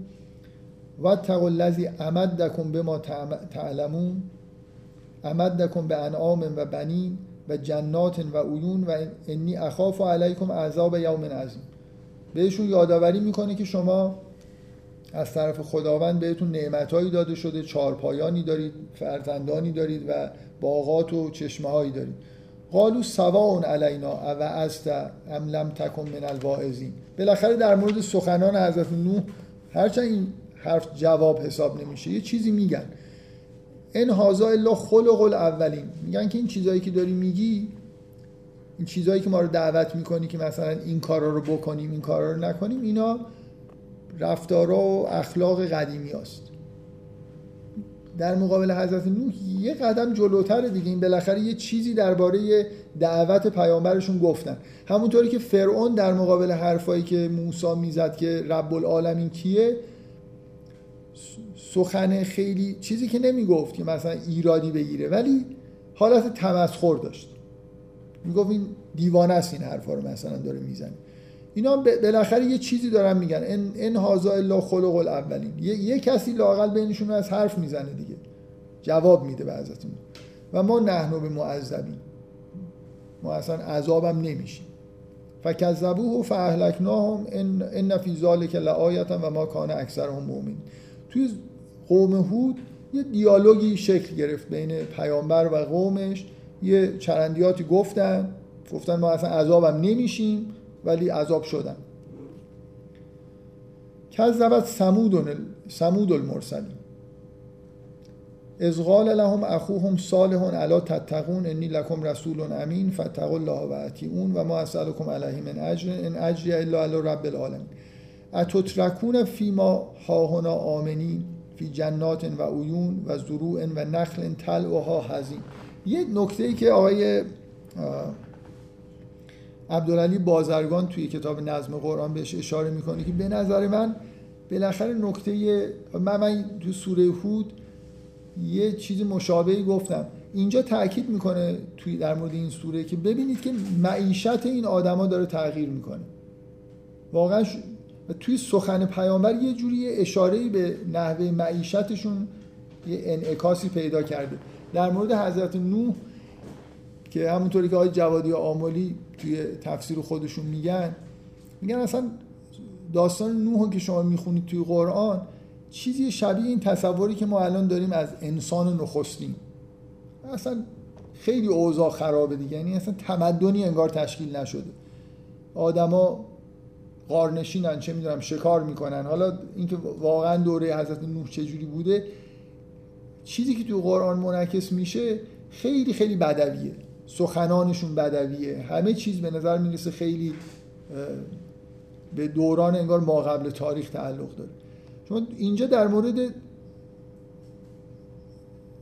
و الذی امدکم به ما تعلمون. امدکم به انعام و بنین و جنات و عیون و انی اخاف علیکم عذاب یوم عظیم. بهشون یادآوری می‌کنه که شما از طرف خداوند بهتون نعمتهایی داده شده چارپایانی دارید فرزندانی دارید و باغات و چشمه هایی دارید. قالو سواون علینا و از ام لم تکن من الواعظین. بالاخره در مورد سخنان حضرت نوح هرچند این حرف جواب حساب نمیشه یه چیزی میگن. این هازا الا خلق الاولین. میگن که این چیزایی که داری میگی این چیزایی که ما رو دعوت می‌کنی که مثلا این کارا رو بکنیم این کارا رو نکنیم اینا رفتارا و اخلاق قدیمی است در مقابل حضرت نوح یه قدم جلوتر دیگه این بالاخره یه چیزی درباره دعوت پیامبرشون گفتن. همونطوری که فرعون در مقابل حرفایی که موسی می‌زد که رب العالمین کیه سخن خیلی چیزی که نمی‌گفت که مثلا ایرادی بگیره ولی حالت تمسخر داشت. می‌گفت این دیوانه است این حرفا رو مثلا داره می‌زنه. اینا بالاخره یه چیزی دارن میگن. ان ان هاذا الا خلق الاولین. یه, یه کسی لاقل بینشون از حرف می‌زنه دیگه. جواب میده به حضرتون و ما نحنو به معذبین ما اصلا عذابم نمیشیم. فکذبوه فاهلکناهم ان ان فی ذلک لآیه و ما کان اکثرهم مؤمن توی قوم هود یه دیالوگی شکل گرفت بین پیامبر و قومش. یه چرندیاتی گفتن گفتن ما اصلا عذابم نمیشیم ولی عذاب شدن. کذبت سمود سمود المرسلین. از قال لهم اخوهم صالح الا تتقون انی لکم رسول امین فتقوا الله و اطیعون و ما اسالکم علیه من اجر ان اجری الا علی رب العالمین. اتترکون فیما هاهنا آمنین؟ فی جنات و عیون و زروع و نخل تلعها هزین. یه نکته ای که آقای عبدالعلی بازرگان توی کتاب نظم قرآن بهش اشاره می‌کنه که به نظر من بالاخره نکته من, من تو سوره هود یه چیز مشابهی گفتم. اینجا تاکید می‌کنه توی در مورد این سوره که ببینید که معیشت این آدما داره تغییر می‌کنه. واقعا توی سخن پیامبر یه جوری اشاره به نحوه معیشتشون یه انعکاسی پیدا کرده. در مورد حضرت نوح که همونطوری که آقای جوادی آملی توی تفسیر خودشون میگن میگن اصلا داستان نوح که شما می‌خونید توی قرآن چیزی شبیه این تصوری که ما الان داریم از انسان نخستیم اصلا خیلی اوضاع خرابه دیگه. یعنی اصلا تمدنی انگار تشکیل نشده. آدما قارنشینن چه می‌دونم شکار می‌کنن. حالا اینکه واقعا دوره حضرت نوح چجوری بوده چیزی که توی قرآن منعکس میشه خیلی خیلی بدویه. سخنانشون بدویه. همه چیز به نظر می‌رسه خیلی به دوران انگار ما قبل تاریخ تعلق داره. شما اینجا در مورد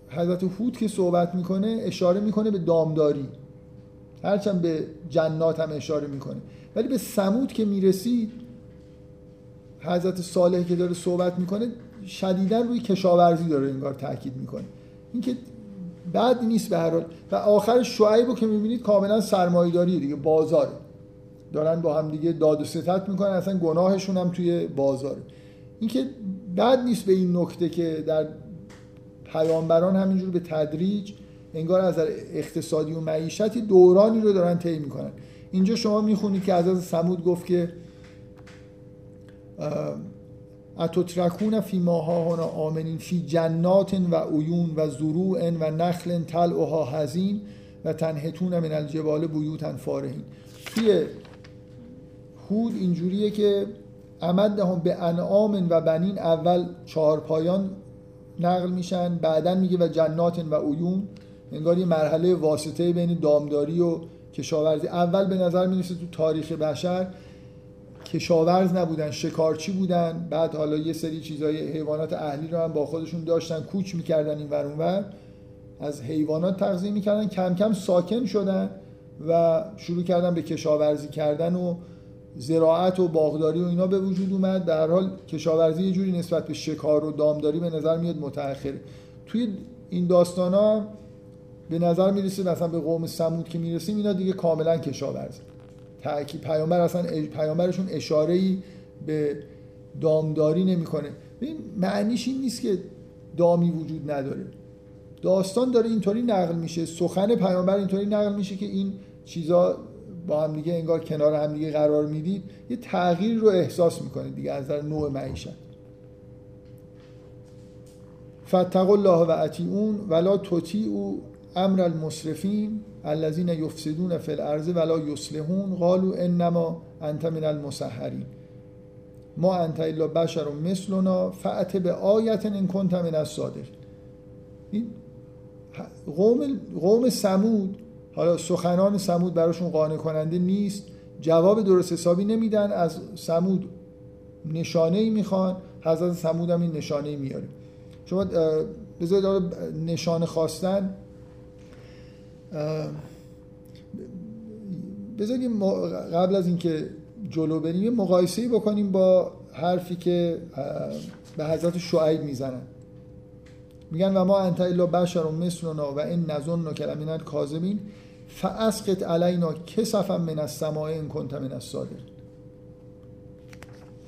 حضرت هود که صحبت می‌کنه اشاره می‌کنه به دامداری. هرچند به جنات هم اشاره می‌کنه. ولی به سمود که می‌رسید حضرت صالح که داره صحبت می‌کنه شدیدا روی کشاورزی داره انگار تاکید می‌کنه. اینکه بعد نیست به هر حال. و آخر شعیب رو که می‌بینید کاملا سرمایه‌داری دیگه بازاره. دارن با هم دیگه داد و ستت می‌کنن اصلا گناهشون هم توی بازاره. اینکه بعد نیست به این نکته که در پیامبران همینجور به تدریج انگار از اقتصادی و معیشتی دورانی رو دارن طی می‌کنن. اینجا شما می‌خونید که از سمود گفت که اتترکون فی ماها هنا آمنین فی جنات و عیون و زروع و نخل تلعها هزین و تنهتون من الجبال بیوتن فارهین توی هود اینجوریه که امدهم به انعام و بنین اول چهار پایان نقل میشن بعدا میگه و جنات و عیون. انگار یه مرحله واسطه بین دامداری و کشاورزی. اول به نظر می‌رسه تو تاریخ بشر کشاورز نبودن شکارچی بودن. بعد حالا یه سری چیزای حیوانات اهلی رو هم با خودشون داشتن کوچ می‌کردن این ور از حیوانات تغذیه می‌کردن کم کم ساکن شدن و شروع کردن به کشاورزی کردن و زراعت و باغداری و اینا به وجود اومد. در حال کشاورزی یه جوری نسبت به شکار و دامداری به نظر میاد متأخره. توی این داستان ها به نظر می‌رسه مثلا به قوم سمود که می‌رسیم اینا دیگه کاملا کشاورزی تأکید پیامبر اصلا پیامبرشون اشاره ای به دامداری نمی‌کنه. این معنیش این نیست که دامی وجود نداره. داستان داره اینطوری نقل میشه سخن پیامبر اینطوری نقل میشه که این چیزا با هم دیگه انگار کنار هم دیگه قرار می‌دید. یه تغییر رو احساس می‌کنید دیگه از نظر نوع معیشت. فتقوا الله و اطیعون ولا او امر المسرفین الذين یفسدون فی الارض ولا یصلحون قالوا انما انت من المسحرین. ما انت الا بشر مثلنا فأت به آیت ان کنت من الصادقین. این قوم قوم سمود حالا سخنان سمود براشون قانع کننده نیست جواب درست حسابی نمیدن از سمود نشانه ای می‌خوان حضرت سمود هم این نشانه ای میاره. شما بذارید نشانه خواستن. بذارید قبل از اینکه جلو بریم یه مقایسه بکنیم با حرفی که به حضرت شعیب می‌زنن. میگن و ما انت الا بشر مثلنا و این نظن کلمینت کاذبین فاسقط علینا کسفا من السماء ان کنت من الصادق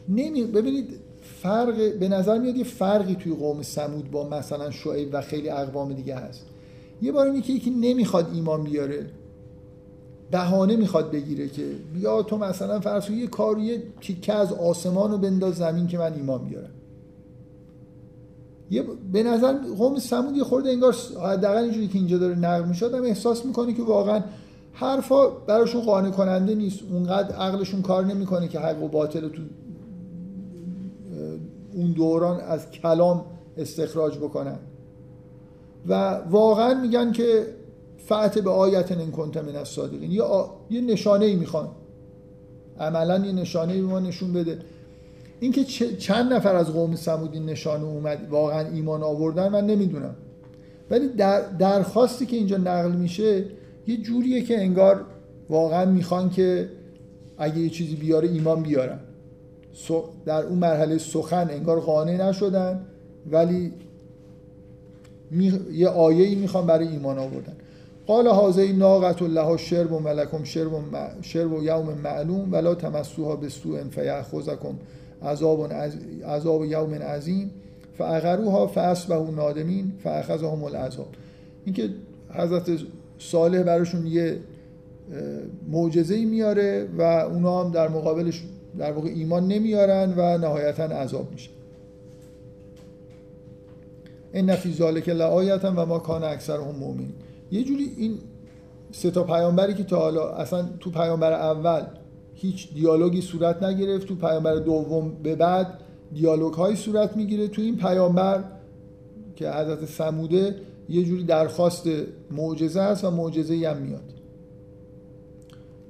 نمی ببینید فرق به نظر میاد یه فرقی توی قوم سمود با مثلا شعیب و خیلی اقوام دیگه هست. یه بار اینه که یکی نمی‌خواد ایمان بیاره. بهانه می‌خواد بگیره که بیا تو مثلا فرض یه کار یه تیکه از آسمان رو بنداز زمین که من ایمان بیارم. یه به نظر قوم سمود یه خورده انگار حداقل اینجوری که اینجا داره نقل می‌شد هم احساس می‌کنه که واقعا حرفا براشون قانع کننده نیست. اونقدر عقلشون کار نمی‌کنه که حق و باطل تو اون دوران از کلام استخراج بکنن. و واقعا میگن که فعت به آیت ان کنت من الصادقین. یه, یه نشانه ای می‌خوان. عملا یه نشانه ای ما نشون بده. اینکه چند نفر از قوم سمود این نشانه اومد واقعا ایمان آوردن من نمی‌دونم. ولی در درخواستی که اینجا نقل میشه یه جوریه که انگار واقعا می‌خوان که اگه یه چیزی بیاره ایمان بیارن. در اون مرحله سخن انگار قانع نشدن ولی یه آیه ای می‌خوان برای ایمان آوردن. قال هذه ناقة لها شرب و ملکم شرب و, شرب و یوم معلوم ولا تمسوها به سوء فیأخذکم عذاب عذاب یوم عظیم فاغروها فاصبحوا نادمین فاخذهم العذاب. اینکه حضرت صالح براشون یه معجزه میاره و اونا هم در مقابلش در واقع ایمان نمیارن و نهایتا عذاب میشه این نفی ذالک لآیتا و ما کان اکثرهم مؤمنین. یه جوری این سه تا پیامبری که تا حالا اصلا تو پیامبر اول هیچ دیالوگی صورت نگرفت تو پیامبر دوم به بعد دیالوگ های صورت می‌گیره. تو این پیامبر که حضرت سموده یه جوری درخواست معجزه است و معجزه هم میاد.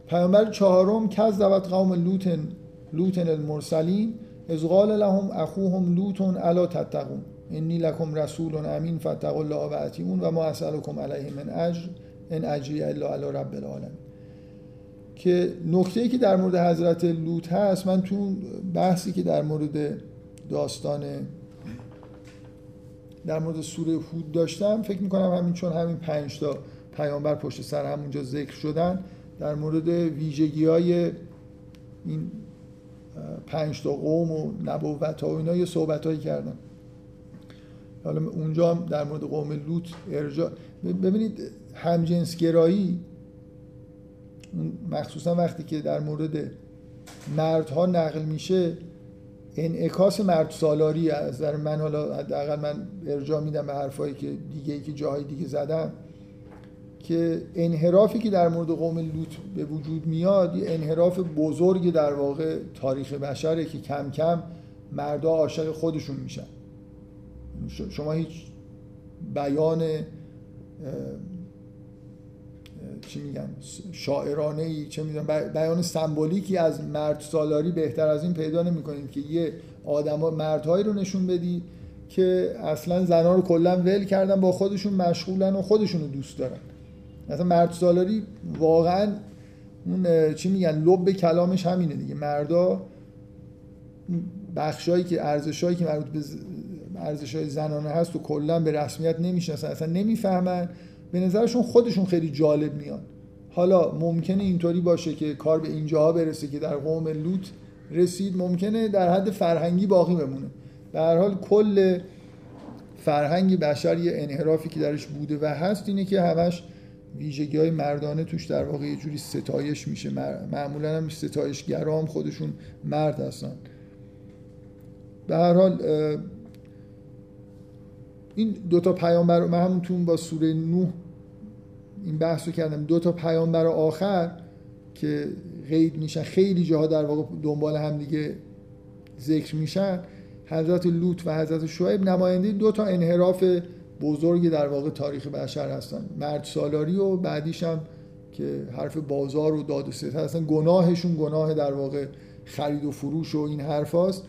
پیامبر چهارم کذبت قوم لوتن لوتن المرسلین. از قال لهم اخوهم لوتن الا تتقون انی لکم رسول امین فتقوا الله و اطیعون و ما اسالکم علیه من اجر ان اجری الا علی رب العالمین. که نکته ای که در مورد حضرت لوط هست من تو بحثی که در مورد داستان در مورد سوره هود داشتم فکر می‌کنم همین چون همین پنج تا پیامبر پشت سر همونجا ذکر شدن در مورد ویژگی های این پنج تا قوم و نبوت ها و اینا یه صحبت هایی کردم حالا اونجا هم در مورد قوم لوط ارجاع ببینید همجنسگرایی مخصوصا وقتی که در مورد مردها نقل میشه انعکاس مرد سالاری از در من حالا حداقل من ارجاع میدم به حرفایی که دیگه ای که جاهای دیگه زدم که انحرافی که در مورد قوم لوط به وجود میاد یه انحراف بزرگ در واقع تاریخ بشره که کم کم مردا عاشق خودشون میشن. شما هیچ بیان چی میگن شاعرانه ای چه می‌دونم بیان سمبولیکی از مرد سالاری بهتر از این پیدا نمی‌کنید که یه آدما مردهایی رو نشون بدید که اصلا زنها رو کلا ول کردن با خودشون مشغولن و خودشون رو دوست دارن. مثلا مرد سالاری واقعا اون چی میگن لب کلامش همینه دیگه. مردا بخشایی که ارزشایی که مربوط به ارزشای زنانه هست و کلا به رسمیت نمی‌شناسن اصلا نمی‌فهمن. به نظرشون خودشون خیلی جالب میان. حالا ممکنه اینطوری باشه که کار به اینجاها برسه که در قوم لوط رسید ممکنه در حد فرهنگی باقی بمونه. به هر حال کل فرهنگی بشر یه انحرافی که درش بوده و هست اینه که همش ویژگی های مردانه توش در واقع یه جوری ستایش میشه. معمولا هم ستایشگرا هم خودشون مرد هستن. به هر حال این دوتا پیامبر من همونتون با سوره نوح این بحث رو کردم. دو تا پیامبر آخر که غیب میشن خیلی جاها در واقع دنبال هم دیگه ذکر میشن حضرت لوط و حضرت شعیب نماینده دو تا انحراف بزرگی در واقع تاریخ بشر هستن. مرد سالاری و بعدیش هم که حرف بازار و داد و ستد هستن. گناهشون گناه در واقع خرید و فروش و این حرف هست.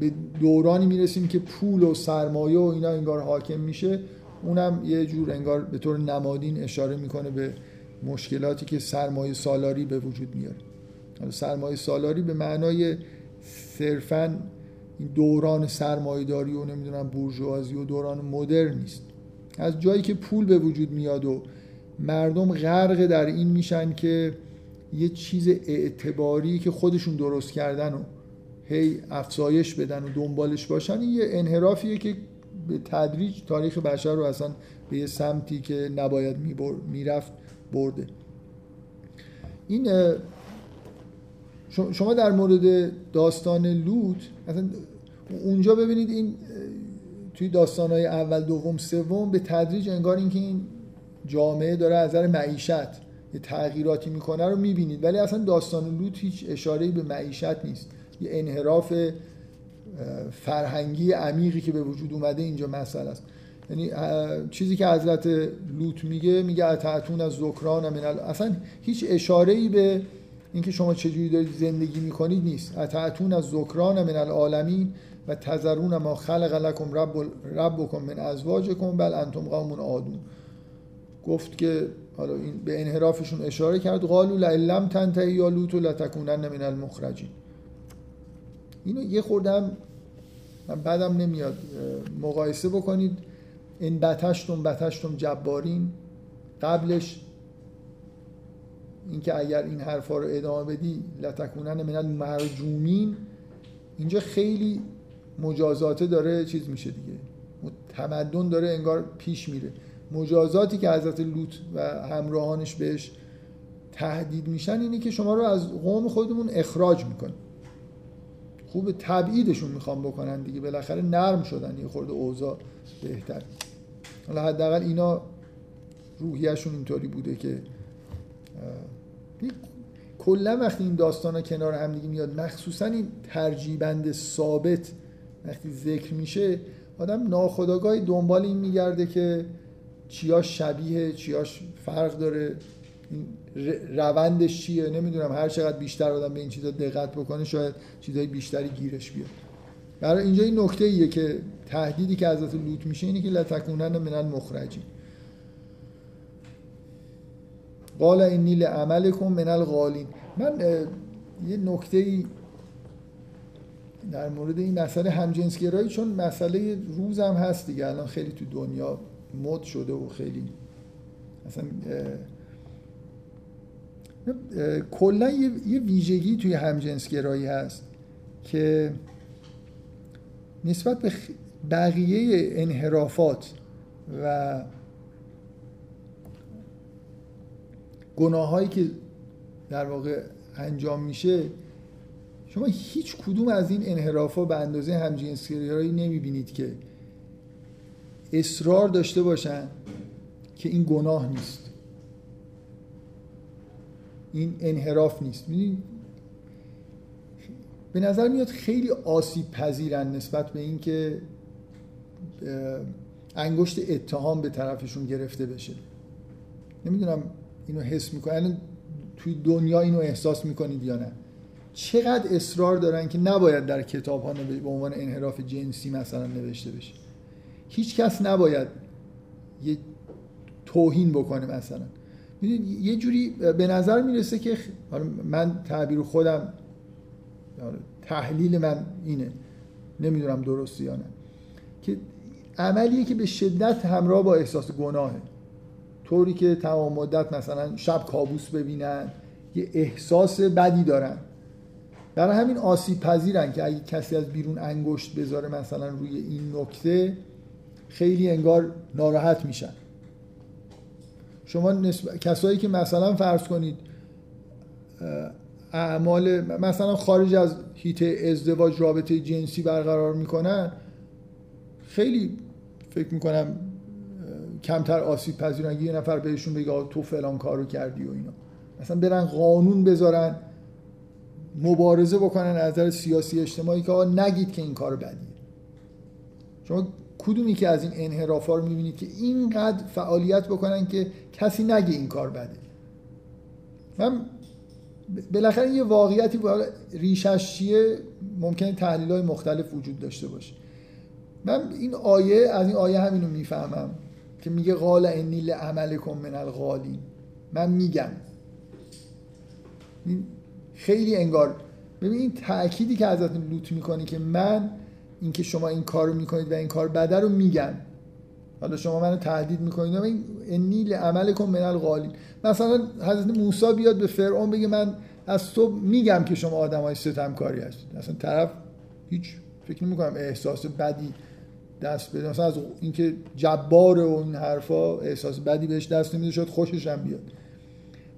به دورانی می‌رسیم که پول و سرمایه و اینا انگار حاکم میشه. اونم یه جور انگار به طور نمادین اشاره می‌کنه به مشکلاتی که سرمایه سالاری به وجود میاره. سرمایه سالاری به معنای صرفا این دوران سرمایهداری و نمی‌دونم بورژوازی و دوران مدرن نیست. از جایی که پول به وجود میاد و مردم غرق در این میشن که یه چیز اعتباری که خودشون درست کردن و هی افزایش بدن و دنبالش باشن این یه انحرافیه که به تدریج تاریخ بشر رو اصلا به یه سمتی که نباید می‌رفت برده. این شما در مورد داستان لوط اصلا اونجا ببینید این توی داستانهای اول دوم سوم به تدریج انگار اینکه این جامعه داره از نظر معیشت یه تغییراتی می‌کنه رو می‌بینید. ولی اصلا داستان لوط هیچ اشاره به معیشت نیست. یه انحراف فرهنگی عمیقی که به وجود اومده اینجا مسئله است. یعنی چیزی که حضرت لوط میگه میگه اتعتون از ذکران من اصلا هیچ اشاره ای به اینکه شما چجوری دارید زندگی می‌کنید نیست. اتعتون از ذکران من العالمین و تذرون ما خلق لکم رب ربکم من ازواجکم بل انتم قوم عادون. گفت که حالا این به انحرافشون اشاره کرد. قالوا لئن تنتهی یا لوط لتکونن من المخرجین اینو یه خوردم من بعدم نمیاد. مقایسه بکنید. این بتشتم بتشتم جبارین. قبلش اینکه اگر این حرفا رو ادامه بدی لتکونن من المرجومین اینجا خیلی مجازاته داره چیز میشه دیگه. تمدن داره انگار پیش میره. مجازاتی که حضرت لوط و همراهانش بهش تهدید میشن اینه که شما رو از قوم خودمون اخراج می‌کنه خوب تبعیدشون می‌خوام بکنن دیگه. بالاخره نرم شدن یه خورده اوضاع بهتر. حالا حداقل اینا روحیشون اینطوری بوده که کلا وقتی این داستان ها کنار هم دیگه میاد مخصوصا این ترجیبند ثابت وقتی ذکر میشه آدم ناخداگاهی دنبال این میگرده که چیاش شبیه چیاش فرق داره روندش چیه نمی‌دونم هر چقدر بیشتر آدم به این چیزا دقت بکنه شاید چیزای بیشتری گیرش بیاد. برای اینجا این نکته ایه که تهدیدی که ازت لوت میشه اینه که لتکونن من المخرجین قال انی لعملکم من الغالین من یه نکته ای در مورد این مسئله همجنسگرایی چون مسئله روزم هست دیگه الان خیلی تو دنیا مد شده و خیلی مثلا کلا یه ویژگی توی همجنسگرایی هست که نسبت به بقیه انحرافات و گناهایی که در واقع انجام میشه شما هیچ کدوم از این انحرافا به اندازه همجنسگرایی نمی‌بینید که اصرار داشته باشن که این گناه نیست. این انحراف نیست. به نظر میاد خیلی آسیب پذیرن نسبت به اینکه انگشت اتهام به طرفشون گرفته بشه. نمی‌دونم اینو حس می‌کنن توی دنیا اینو احساس می‌کنید یا نه؟ چقدر اصرار دارن که نباید در کتاب ها به عنوان انحراف جنسی مثلا نوشته بشه؟ هیچ کس نباید یه توهین بکنه مثلا. یه جوری به نظر می‌رسه که من تعبیر خودم تحلیل من اینه. نمی‌دونم درسته یا نه. که عملیه که به شدت همراه با احساس گناهه. طوری که تمام مدت مثلا شب کابوس ببینن یه احساس بدی دارن. برای همین آسیب پذیرن که اگه کسی از بیرون انگشت بذاره مثلا روی این نکته خیلی انگار ناراحت میشن. شما نسب... کسایی که مثلا فرض کنید اعمال مثلا خارج از هیت ازدواج رابطه جنسی برقرار می‌کنن خیلی فکر می‌کنم کمتر آسیب پذیرن یه نفر بهشون بگه تو فلان کارو کردی و اینا. مثلا برن قانون بذارن مبارزه بکنن از نظر سیاسی اجتماعی که نگید که این کار بدیه. شما کدومی که از این انحرافا رو می‌بینید که اینقدر فعالیت بکنن که کسی نگه این کار بده؟ من بالاخره یه واقعیتی ریشش چیه؟ ممکنه تحلیل های مختلف وجود داشته باشه. من این آیه از این آیه همینو می‌فهمم. که میگه قال انی لعملکم من الغالین. من میگم. خیلی انگار ببین این تأکیدی که ازت لوت می‌کنی که من اینکه شما این کارو می‌کنید و این کار بده رو میگن حالا شما منو تهدید می‌کنید. و این انی لعملکم من الغالین. مثلا حضرت موسی بیاد به فرعون بگه من از تو میگم که شما آدمای ستمکاری هستید. اصلا طرف هیچ فکر نمی کنم احساس بدی دست بده. مثلا از اینکه جبار و این حرفا احساس بدی بهش دست نمیده شد خوشش هم بیاد.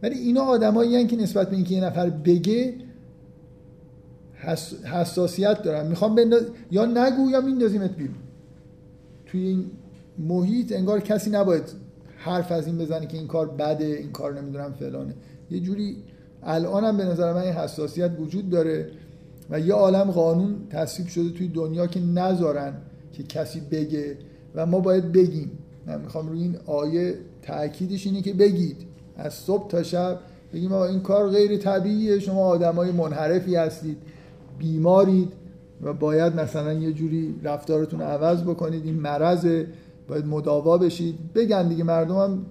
ولی اینا آدمایی که نسبت به اینکه یه نفر بگه حساسیت دارن. می‌خوام بنداز یا نگو یا میندازیمت بیرون. توی این محیط انگار کسی نباید حرف از این بزنه که این کار بده این کار نمی‌دونم فلانه. یه جوری الان هم به نظر من این حساسیت وجود داره و یه عالم قانون تصویب شده توی دنیا که نذارن که کسی بگه و ما باید بگیم. من می‌خوام روی این آیه تاکیدش اینه که بگید. از صبح تا شب بگیم این کار غیر طبیعیه شما آدمای منحرفی هستید بیمارید و باید مثلا یه جوری رفتارتون عوض بکنید. این مرض باید مداوا بشید. بگن دیگه مردم هم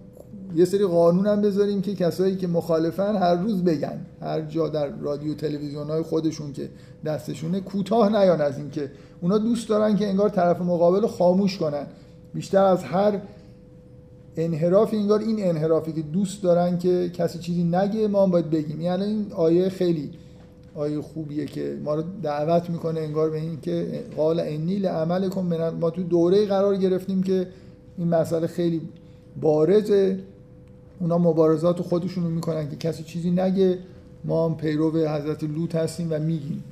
یه سری قانون هم بذاریم که کسایی که مخالفن هر روز بگن. هر جا در رادیو تلویزیون های خودشون که دستشونه کوتاه نیان از این که اونا دوست دارن که انگار طرف مقابل خاموش کنن. بیشتر از هر انحرافی انگار این انحرافی که دوست دارن که کسی چیزی نگه ما هم باید بگیم. یعنی این آیه خیلی آیه خوبیه که ما رو دعوت می‌کنه انگار به این که قال انی لعملکم ما تو دوره قرار گرفتیم که این مسئله خیلی بارزه. اونا مبارزات خودشون رو می‌کنن که کسی چیزی نگه. ما هم پیرو حضرت لوط هستیم و میگیم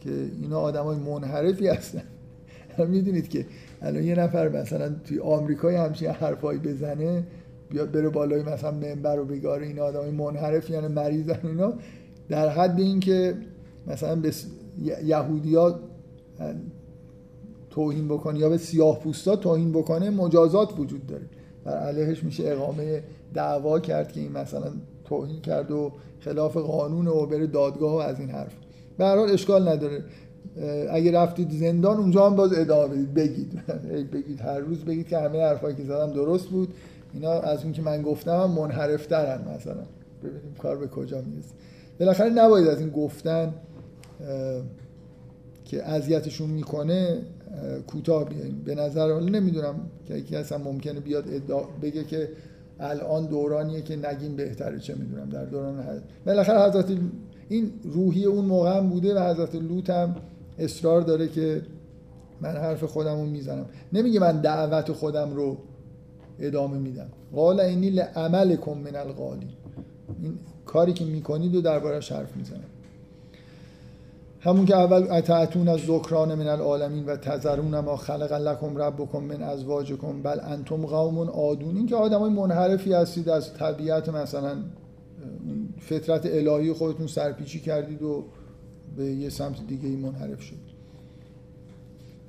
که اینا آدمای منحرفی هستن. می‌دونید که الان یه نفر مثلا توی آمریکای همچین حرفایی بزنه بیاد بره بالای مثلا منبر و بگاره این آدمای منحرف یعنی مریضن اینا. در حد اینکه مثلا به یهودیا توهین بکنه یا به سیاه پوستا توهین بکنه مجازات وجود داره. بر علیهش میشه اقامه دعوا کرد که این مثلا توهین کرد و خلاف قانون و بره دادگاه و از این حرف. به هر اشکال نداره. اگه رفتید زندان اونجا هم باز ادامه بدید. بگید. بگید. هر روز بگید که همه حرفایی که زدم درست بود. اینا از اون که من گفتم هم منحرفترن مثلا. ببینیم کار به کجا می‌رسه. بالاخره نباید از این گفتن که اذیتشون می‌کنه کوتاه بیایم به نظر حالا نمی‌دونم که یکی اصلا ممکنه بیاد ادعا بگه که الان دورانیه که نگیم بهتره چه می‌دونم در دوران حضرت بالاخره حضرت این روحی اون موقع هم بوده و حضرت لوط هم اصرار داره که من حرف خودم رو می‌زنم. نمیگه من دعوت خودم رو ادامه میدم. قال اینی لعملکم من القالی این کاری که می‌کنید و دربارش حرف می‌زنم. همون که اول اتعتون از ذکران من العالمین و تذرون ما خلق لکم ربکم من ازواجکم بل انتم قوم آدون این که آدمای منحرفی هستید از طبیعت مثلا فطرت الهی خودتون سرپیچی کردید و به یه سمت دیگه ای منحرف شد.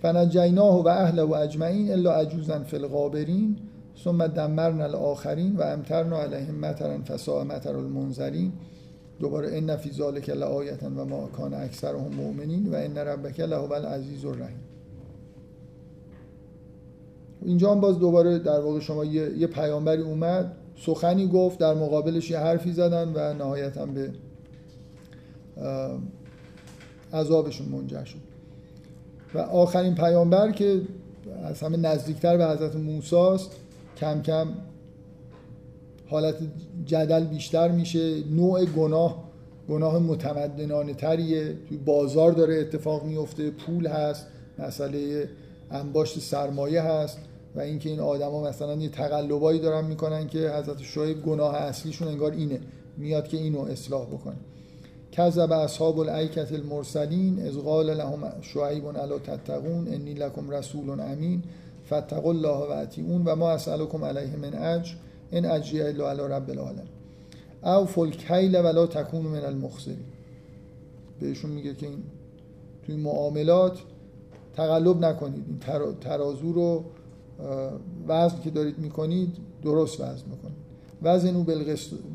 فنجیناه و اهل و اجمعین الا عجوزا فی الغابرین ثم دمرنا الاخرین و امترنا علیهم مطرا فساء مطر المنذرین. دوباره ان فی ذلک لآیه و ما کان اکثرهم مؤمنین و ان ربک لهو العزیز الرحیم. اینجا هم باز دوباره در واقع شما یه, یه پیامبری اومد سخنی گفت در مقابلش یه حرفی زدن و نهایتا به عذابشون منجر شد. و آخرین پیامبر که از همه نزدیکتر به حضرت موسی کم کم حالت جدل بیشتر میشه. نوع گناه گناه متمدنانه تریه. توی بازار داره اتفاق میفته. پول هست مسئله انباشت سرمایه هست و اینکه این آدما مثلا یه تقلبایی دارن می‌کنن که حضرت شعیب گناه اصلیشون انگار اینه. میاد که اینو اصلاح بکنه. کذب اصحاب الایکت المرسلین از قال لهم شعیب الا تتقون انی لکم رسول امین فاتقوا الله و اطیعون و ما اسالکم علیه من اجر. ان اجری الا علی رب العالمین. او فل ولا تکون من المخسرین. بهشون میگه که این توی معاملات تقلب نکنید. این ترازو رو وزن که دارید می‌کنید درست وزن بکنید. وزن او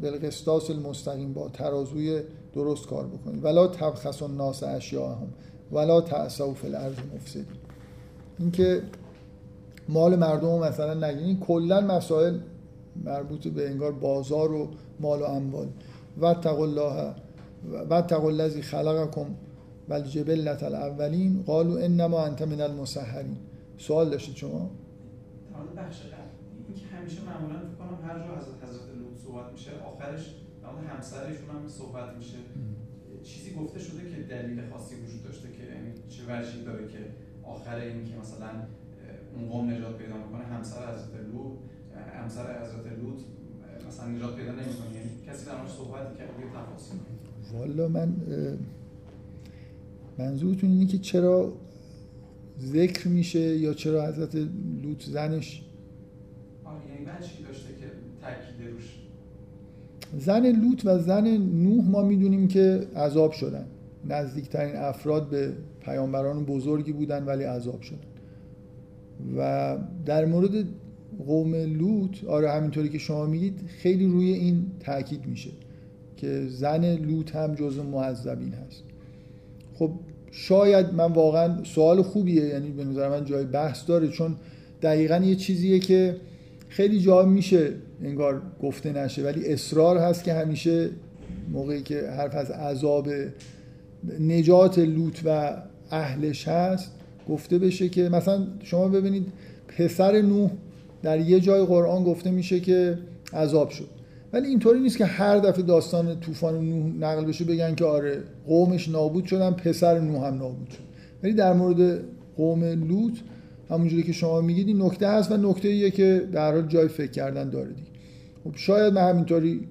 بالقسطاس المستقیم با ترازوی درست کار بکنید. ولا تبخس الناس اشیاءهم. ولا تعصوا فی الارض مفسدین. اینکه مال مردم مثلا نگین کلا مسائل مربوط به انگار بازار و مال و اموال. و الله و تقول الذی خلقکم و الجبلت الاولین قالوا انما انت من المسحرین. سوال داشتید شما؟ بخش این که همیشه معمولا فکر کنم هر جا حضرت حضرت لوط صحبت میشه آخرش اما همسرشون هم صحبت میشه. چیزی گفته شده که دلیل خاصی وجود داشته که یعنی چه وجهی داره که آخر این که مثلا اون قوم نجات پیدا می‌کنه همسر حضرت لوط همسر حضرت لوط مثلا نجات پیدا نمی‌کنه. یعنی کسی در صحبت کرد یه تفاصیل. والا من منظورتون اینه که چرا ذکر میشه یا چرا حضرت لوط زنش؟ یعنی داشته که تاکید روش؟ زن لوط و زن نوح ما می‌دونیم که عذاب شدن. نزدیکترین افراد به پیامبران بزرگی بودن ولی عذاب شدن. و در مورد قوم لوط آره همینطوری که شما میگید خیلی روی این تاکید میشه که زن لوط هم جزء معذبین هست. خب شاید من واقعا سوال خوبیه یعنی به نظر من جای بحث داره چون دقیقا یه چیزیه که خیلی جا میشه انگار گفته نشه ولی اصرار هست که همیشه موقعی که حرف از عذاب نجات لوط و اهلش هست گفته بشه که مثلا شما ببینید پسر نوح در یه جای قرآن گفته میشه که عذاب شد. ولی اینطوری نیست که هر دفعه داستان طوفان نوح نقل بشه بگن که آره قومش نابود شدن پسر نوح هم نابود شد. ولی در مورد قوم لوط همونجوری که شما میگید این نکته هست و نکته ایه که در حال جای فکر کردن داره دیگه. خب شاید من همینطوری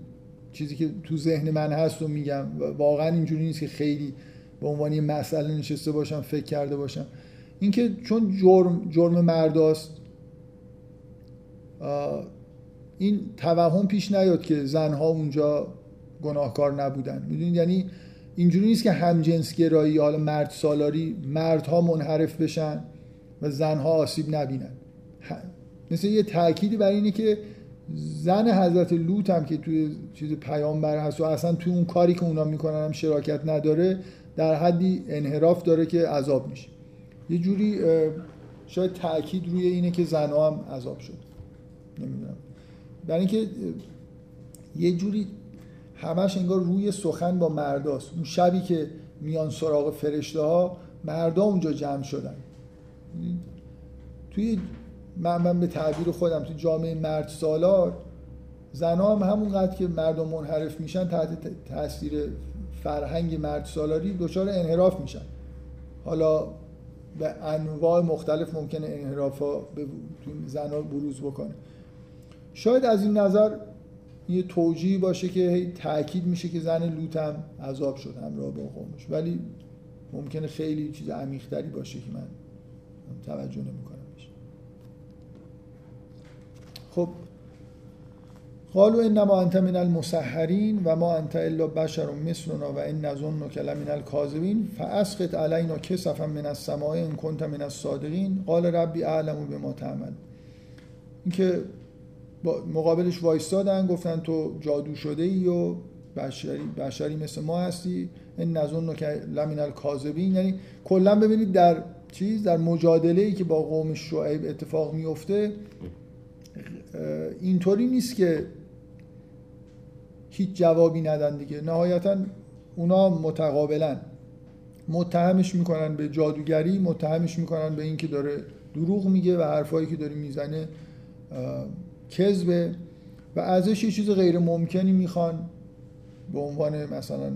چیزی که تو ذهن من هست و میگم واقعا اینجوری نیست که خیلی به عنوان یه مسئله نشسته باشم فکر کرده باشم. اینکه چون جرم جرم مرداست این توهم پیش نیاد که زنها اونجا گناهکار نبودن. می‌دونید؟ یعنی اینجوری نیست که همجنس گرایی حالا مرد سالاری مردها منحرف بشن و زنها آسیب نبینن. مثل یه تأکیدی بر اینه که زن حضرت لوط هم که توی چیز پیامبر هست و اصلا توی اون کاری که اونا می‌کنن هم شراکت نداره در حدی انحراف داره که عذاب میشه. یه جوری شاید تاکید روی اینه که زنها هم عذاب شد. نمی‌دونم. برای اینکه یه جوری همش انگار روی سخن با مرداست. اون شبی که میان سراغ فرشته ها مردا اونجا جمع شدن. توی من, من به تعبیر خودم توی جامعه مرد سالار زنها هم همونقدر که مردم منحرف میشن تحت تاثیر فرهنگ مرد سالاری دچار انحراف میشن. حالا به انواع مختلف ممکنه انحراف ها به زنها بروز بکنه. شاید از این نظر یه توجیه باشه که تاکید میشه که زن لوط هم عذاب شد همراه با قومش. ولی ممکنه خیلی چیز عمیق‌تری باشه که من توجه نمی‌کنم خب. قالوا انما انت من المسحرین و ما انت الا بشر مثلنا و ان نظنك لمن الكاذبین فاسقط علينا كسفا من السماء ان كنت من الصادقین. قال ربی اعلم بما تعمل. اینکه مقابلش وایستادن گفتن تو جادو شده ای و بشری, بشری مثل ما هستی. این نظن که لمن الکاذبین. یعنی کلا ببینید در چیز در مجادله ای که با قوم شعیب اتفاق میفته اینطوری نیست که هیچ جوابی ندن دیگه. نهایتا اونا متقابلا متهمش می‌کنن به جادوگری متهمش می‌کنن به اینکه داره دروغ میگه و حرفایی که داره می‌زنه کذبه و ازش یه چیز غیر ممکنی می‌خوان به عنوان مثلا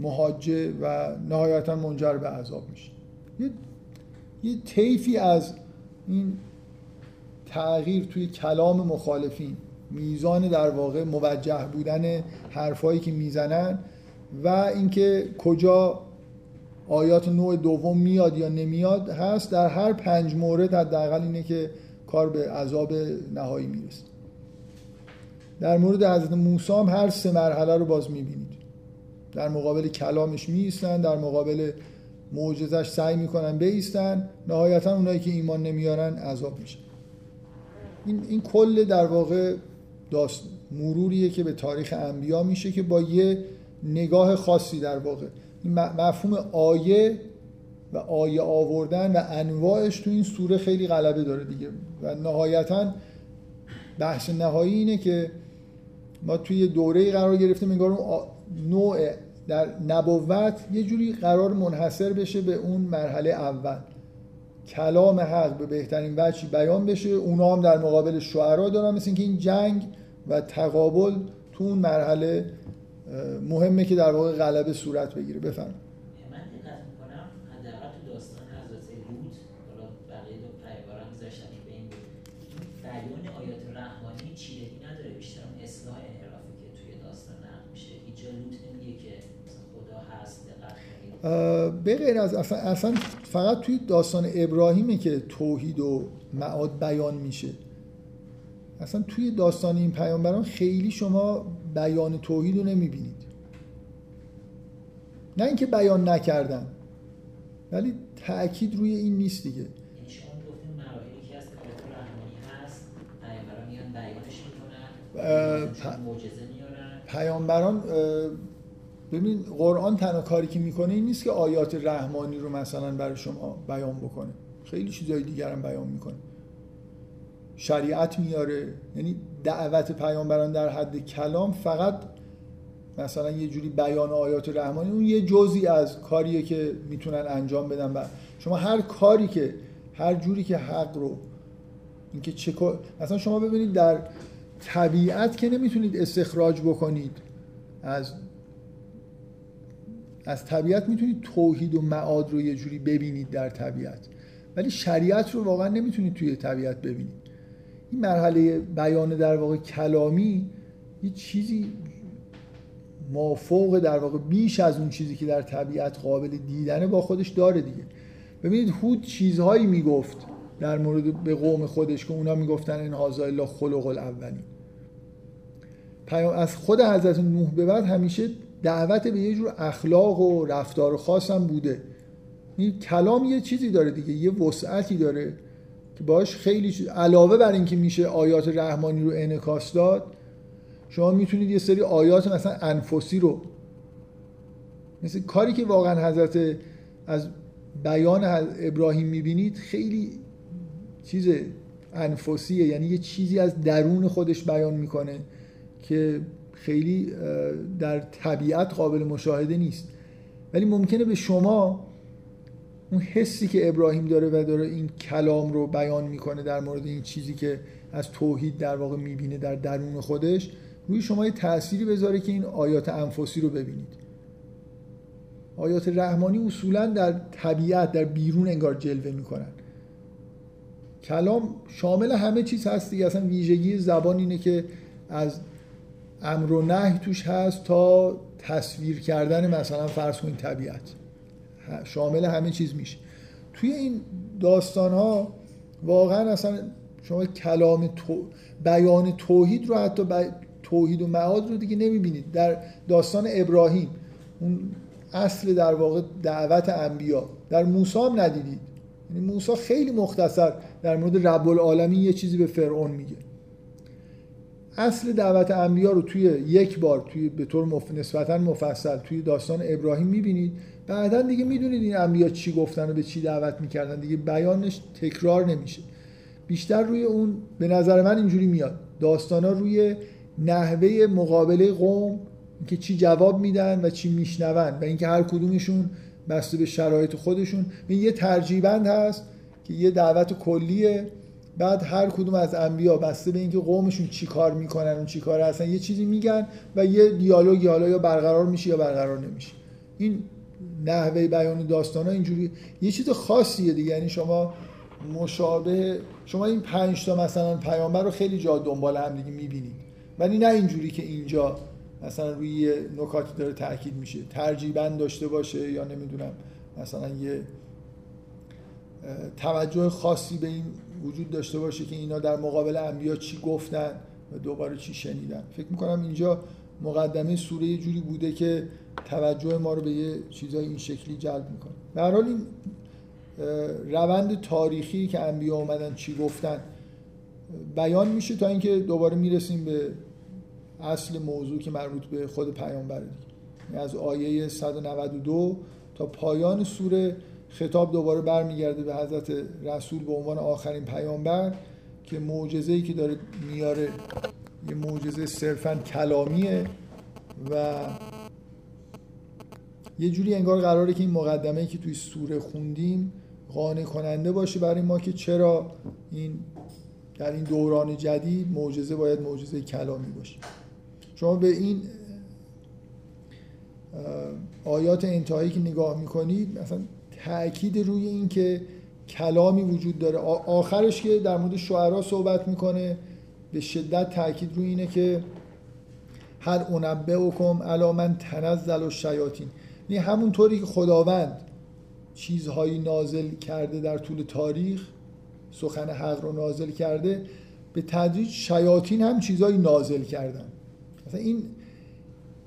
مهاجه و نهایتا منجر به عذاب میشه. یه, یه طیفی از این تغییر توی کلام مخالفین میزان در واقع موجه بودن حرفایی که می‌زنن و اینکه کجا آیات نوع دوم میاد یا نمیاد هست در هر پنج مورد حداقل اینه که کار به عذاب نهایی می‌رسه. در مورد حضرت موسی هم هر سه مرحله رو باز می‌بینید. در مقابل کلامش میستن در مقابل معجزش سعی می‌کنن بیستن نهایتا اونایی که ایمان نمیارن عذاب میشن. این, این کل در واقع داست مروریه که به تاریخ انبیا میشه که با یه نگاه خاصی در واقع. مفهوم آیه و آیه آوردن و انواعش تو این سوره خیلی غلبه داره دیگه. و نهایتا بحث نهایی اینه که ما توی دوره قرار گرفتیم انگار اون نوع در نبوت یه جوری قرار منحصر بشه به اون مرحله اول. کلام حق به بهترین وجهی بیان بشه. اونا هم در مقابل شعرا دارن مثل اینکه این جنگ و تقابل تو اون مرحله مهمه که در واقع غلبه صورت بگیره. بفرمایید. به غیر از اصلا, اصلا فقط توی داستان ابراهیمه که توحید و معاد بیان میشه. اصلا توی داستان این پیامبران خیلی شما بیان توحید رو نمی‌بینید. نه اینکه بیان نکردن ولی تاکید روی این نیست دیگه. یعنی پیامبران ببین قرآن تنها کاری که می‌کنه این نیست که آیات رحمانی رو مثلا برای شما بیان بکنه. خیلی چیزای دیگر هم بیان می‌کنه. شریعت میاره. یعنی دعوت پیامبران در حد کلام فقط مثلا یه جوری بیان آیات رحمانی اون یه جزی از کاریه که می‌تونن انجام بدن. و شما هر کاری که هر جوری که حق رو اینکه چه مثلا شما ببینید در طبیعت که نمی‌تونید استخراج بکنید از از طبیعت می‌تونید توحید و معاد رو یه جوری ببینید در طبیعت. ولی شریعت رو واقعا نمی‌تونید توی طبیعت ببینید. این مرحله بیان در واقع کلامی یه چیزی مافوق در واقع بیش از اون چیزی که در طبیعت قابل دیدنه با خودش داره دیگه. ببینید هود چیزهایی می‌گفت در مورد به قوم خودش که اونا می‌گفتن این هازا الله خلق الاولین. از خود حضرت نوح به بعد همیشه دعوت به یه جور اخلاق و رفتار خاص هم بوده. این کلام یه چیزی داره دیگه یه وسعتی داره که باش خیلی چیز علاوه بر اینکه میشه آیات رحمانی رو انعکاس داد شما می‌تونید یه سری آیات مثلا انفسی رو مثل کاری که واقعا حضرت از بیان ابراهیم می‌بینید خیلی چیز انفسیه. یعنی یه چیزی از درون خودش بیان می‌کنه که خیلی در طبیعت قابل مشاهده نیست. ولی ممکنه به شما اون حسی که ابراهیم داره و داره این کلام رو بیان می‌کنه در مورد این چیزی که از توحید در واقع می‌بینه در درون خودش روی شما یه تأثیری بذاره که این آیات انفسی رو ببینید. آیات رحمانی اصولا در طبیعت در بیرون انگار جلوه می‌کنن. کلام شامل همه چیز هست دیگه اصلا ویژگی زبان اینه که از امر و نهی توش هست تا تصویر کردن مثلا فرض کنید طبیعت. شامل همه چیز میشه. توی این داستان ها واقعا اصلا شما کلام تو... بیان توحید رو حتی توحید و معاد رو دیگه نمی‌بینید. در داستان ابراهیم اون اصل در واقع دعوت انبیا. در موسی هم ندیدید. یعنی موسی خیلی مختصر در مورد رب العالمین یه چیزی به فرعون میگه. اصل دعوت انبیا رو توی یک بار توی به طور مف... نسبتا مفصل توی داستان ابراهیم می‌بینید. بعدا دیگه می‌دونید این انبیا چی گفتن و به چی دعوت می‌کردن. دیگه بیانش تکرار نمیشه. بیشتر روی اون به نظر من اینجوری میاد. داستان ها روی نحوه مقابله قوم که چی جواب میدن و چی میشنون و اینکه هر کدومشون بسته به شرایط خودشون. یه ترجیبند هست که یه دعوت کلیه. بعد هر کدوم از انبیا بسته به اینکه قومشون چی کار می‌کنن و چی کار هستن یه چیزی میگن و یه دیالوگ حالا یا برقرار میشه یا برقرار نمیشه. این نحوه بیان داستان ها اینجوری. یه چیز خاصیه دیگه یعنی شما مشابه شما این پنج تا مثلا پیامبر رو خیلی جا دنبال هم دیگه می‌بینید. ولی نه اینجوری که اینجا مثلا روی نکاتی داره تاکید میشه. ترجیبا داشته باشه یا نمی‌دونم مثلا یه توجه خاصی به این وجود داشته باشه که اینا در مقابل انبیا چی گفتن و دوباره چی شنیدن. فکر می‌کنم اینجا مقدمه سوره یه جوری بوده که توجه ما رو به یه چیزای این شکلی جلب می‌کنه. به حال این روند تاریخی که انبیا اومدن چی گفتن بیان میشه تا اینکه دوباره می‌رسیم به اصل موضوع که مربوط به خود پیامبر یعنی از آیه 192 تا پایان سوره خطاب دوباره برمیگرده به حضرت رسول به عنوان آخرین پیامبر که معجزه‌ای که داره میاره یه معجزه صرفا کلامیه و یه جوری انگار قراره که این مقدمه که توی سوره خوندیم قانع کننده باشه برای ما که چرا این در این دوران جدید معجزه باید معجزه کلامی باشه. شما به این آیات انتهایی که نگاه می‌کنید مثلا تاکید روی این که کلامی وجود داره. آخرش که در مورد شعرا صحبت می‌کنه به شدت تاکید روی اینه که هر اونبه کم علا من تنزل و شیاطین یعنی همونطوری که خداوند چیزهایی نازل کرده در طول تاریخ سخن حق رو نازل کرده به تدریج شیاطین هم چیزهایی نازل کردن. مثلا این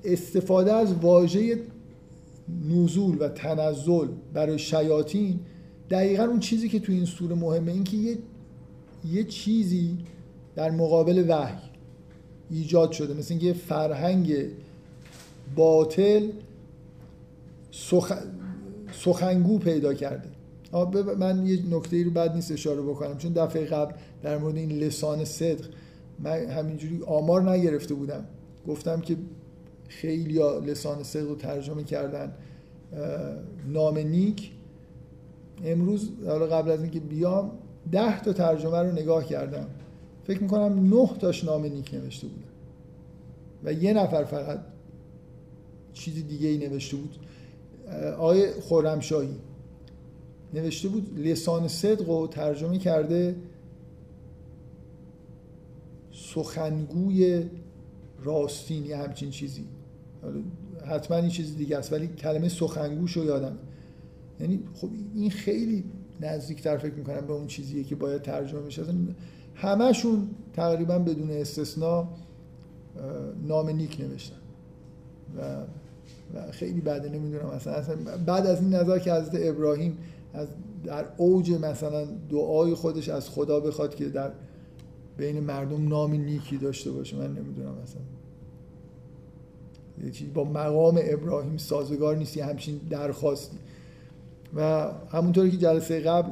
استفاده از واژه نزول و تنزل برای شیاطین دقیقا اون چیزی که تو این سوره مهمه این که یه, یه چیزی در مقابل وحی ایجاد شده مثل اینکه فرهنگ باطل سخ... سخنگو پیدا کرده. من یه نکته رو بعد نیست اشاره بکنم چون دفعه قبل در مورد این لسان صدق من همینجوری آمار نگرفته بودم. گفتم که خیلی لسان صدق رو ترجمه کردن نام نیک. امروز حالا قبل از اینکه بیام ده تا ترجمه رو نگاه کردم. فکر می‌کنم نه تاش نام نیک نوشته بودن و یه نفر فقط چیز دیگه ای نوشته بود. آقای خورمشاهی نوشته بود لسان صدق رو ترجمه کرده سخنگوی راستین یه همچین چیزی. حتما این چیز دیگه است ولی کلمه سخنگوش رو یادم. یعنی خب این خیلی نزدیکتر فکر می‌کنم به اون چیزیه که باید ترجمه بشه. همشون تقریبا بدون استثنا نام نیک نوشتن. و, و خیلی بده نمی‌دونم اصلا, اصلا بعد از این نظر که حضرت ابراهیم از در اوج مثلا دعای خودش از خدا بخواد که در بین مردم نام نیکی داشته باشه من نمی‌دونم اصلا. با مقام ابراهیم سازگار نیستی همچین درخواستی. و همونطوری که جلسه قبل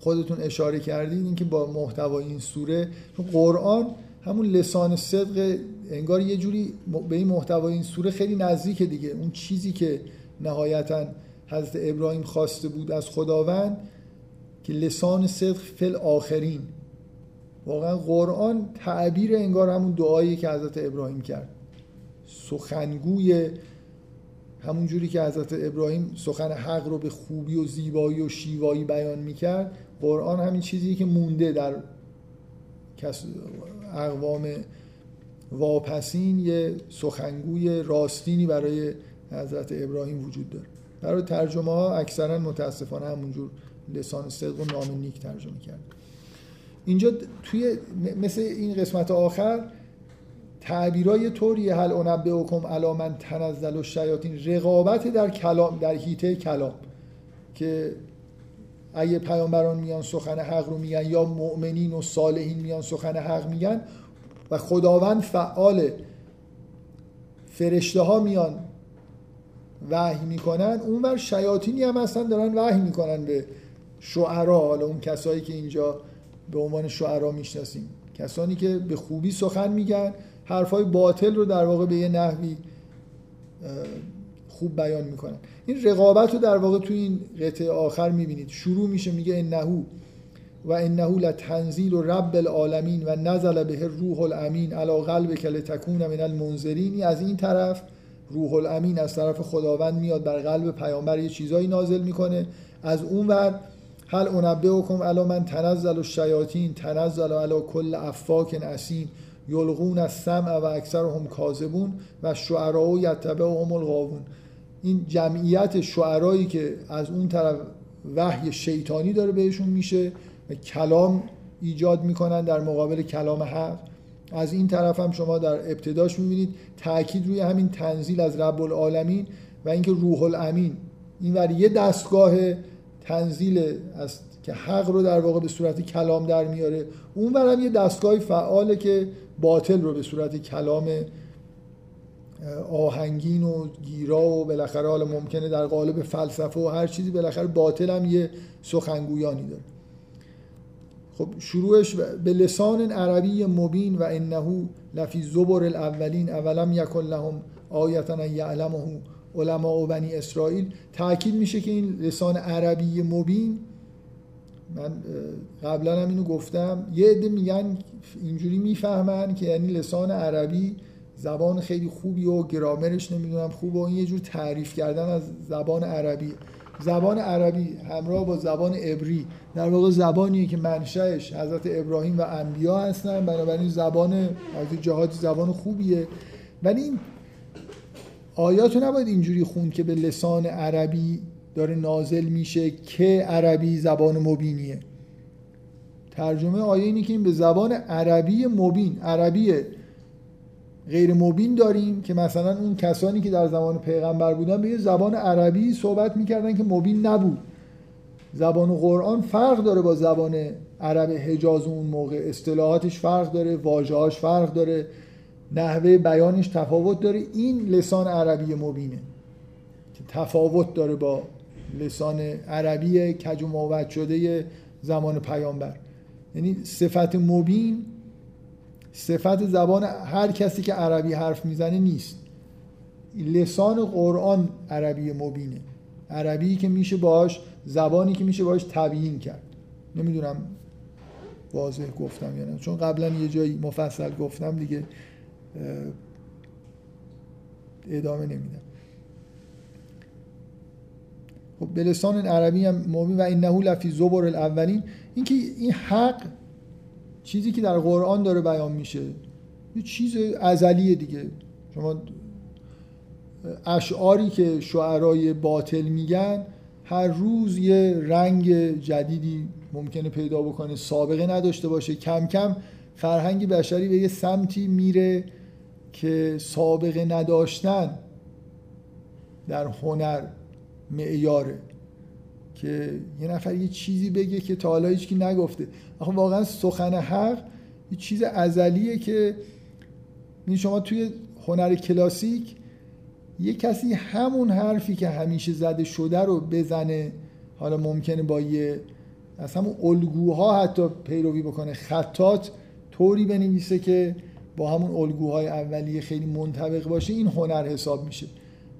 خودتون اشاره کردید اینکه با محتوای این سوره قرآن همون لسان صدق انگار یه جوری به این محتوای این سوره خیلی نزدیک دیگه. اون چیزی که نهایتا حضرت ابراهیم خواسته بود از خداوند که لسان صدق فل آخرین واقعا قرآن تعبیر انگار همون دعایی که حضرت ابراهیم کرد. سخنگوی همون جوری که حضرت ابراهیم سخن حق رو به خوبی و زیبایی و شیوایی بیان می‌کرد قرآن همین چیزی که مونده در اقوام واپسین یه سخنگوی راستینی برای حضرت ابراهیم وجود داره. برای ترجمه ها اکثرا متاسفانه همونجور لسان صدق و نام نیک ترجمه کرد اینجا توی مثل این قسمت آخر تعبیرای طوری هل انبئکم علی من تنزل و شیاطین رقابت در کلام در هیته کلام که اگه پیامبران میان سخن حق رو میگن یا مؤمنین و صالحین میان سخن حق میگن و خداوند فعال فرشته ها میان وحی می‌کنن اون بر شیاطینی هم هستن دارن وحی می‌کنن به شعرا حالا اون کسایی که اینجا به عنوان شعرا می‌شناسیم. کسانی که به خوبی سخن میگن حرفای باطل رو در واقع به یه نحوی خوب بیان می‌کنن. این رقابت رو در واقع تو این قطعه آخر می‌بینید. شروع میشه میگه انهو و انه لتنزیل رب العالمین و نزل به روح الامین علی قلب کل تکون من المنذرین. از این طرف روح الامین از طرف خداوند میاد بر قلب پیامبر. یه چیزایی نازل می‌کنه. از اون ور هل انبئکم علی من تنزل الشیاطین تنزل علی کل افاک اسیم. یلغون از سمع و اکثرهم کاذبون و شعرا یتبعهم الغاوون. این جمعیت شعرایی که از اون طرف وحی شیطانی داره بهشون میشه و کلام ایجاد می‌کنن در مقابل کلام حق. از این طرف هم شما در ابتداش می‌بینید تاکید روی همین تنزیل از رب العالمین و اینکه روح الامین این ور یه دستگاه تنزیل از که حق رو در واقع به صورت کلام در میاره. اون هم یه دستگاه فعاله که باطل رو به صورت کلام آهنگین و گیرا و بالاخره حالا ممکنه در قالب فلسفه و هر چیزی بالاخره باطل هم یه سخنگویانی داره. خب شروعش به لسان عربی مبین و انه لفی زبر الاولین اولم یکن لهم آیتا یعلمه علماء بنی اسرائیل. تاکید میشه که این لسان عربی مبین من قبلا هم اینو گفتم. یه عده میگن اینجوری می‌فهمن که یعنی لسان عربی زبان خیلی خوبی و گرامرش نمی‌دونم خوب و این یه جور تعریف کردن از زبان عربی. زبان عربی همراه با زبان عبری. در واقع زبانیه که منشأش حضرت ابراهیم و انبیا هستن. بنابراین زبان از جهات زبان خوبیه. ولی این آیاتو نباید اینجوری خون که به لسان عربی داره نازل میشه که عربی زبان مبینیه. ترجمه آیه اینه که این به زبان عربی مبین عربی غیر مبین داریم که مثلا اون کسانی که در زمان پیغمبر بودن به یه زبان عربی صحبت می‌کردن که مبین نبود. زبان قرآن فرق داره با زبان عرب حجاز اون موقع. اصطلاحاتش فرق داره واژه‌هاش فرق داره نحوه بیانش تفاوت داره. این لسان عربی مبینه که تفاوت داره با لسان عربی کج و شده زمان پیامبر. یعنی صفت مبین صفت زبان هر کسی که عربی حرف می‌زنه نیست. لسان قرآن عربی مبینه. عربی که میشه باش زبانی که میشه باش تبیین کرد. نمی‌دونم واضح گفتم یا نه. چون قبلا یه جایی مفصل گفتم دیگه ادامه نمیدم. خب به لسان عربی هم مبین و اینه لفی زبر الاولین. اینکه این حق چیزی که در قرآن داره بیان میشه یه چیز ازلیه دیگه. شما اشعاری که شعرای باطل میگن هر روز یه رنگ جدیدی ممکنه پیدا بکنه سابقه نداشته باشه. کم کم فرهنگ بشری به یه سمتی میره که سابقه نداشتن در هنر معیاره که یه نفر یه چیزی بگه که تا حالا هیچکی نگفته. آخه واقعا سخن حق یه چیز ازلیه که شما توی هنر کلاسیک یه کسی همون حرفی که همیشه زده شده رو بزنه حالا ممکنه با یه از همون الگوها حتی پیروی بکنه. خطات طوری بنویسه که با همون الگوهای اولیه خیلی منطبق باشه این هنر حساب میشه.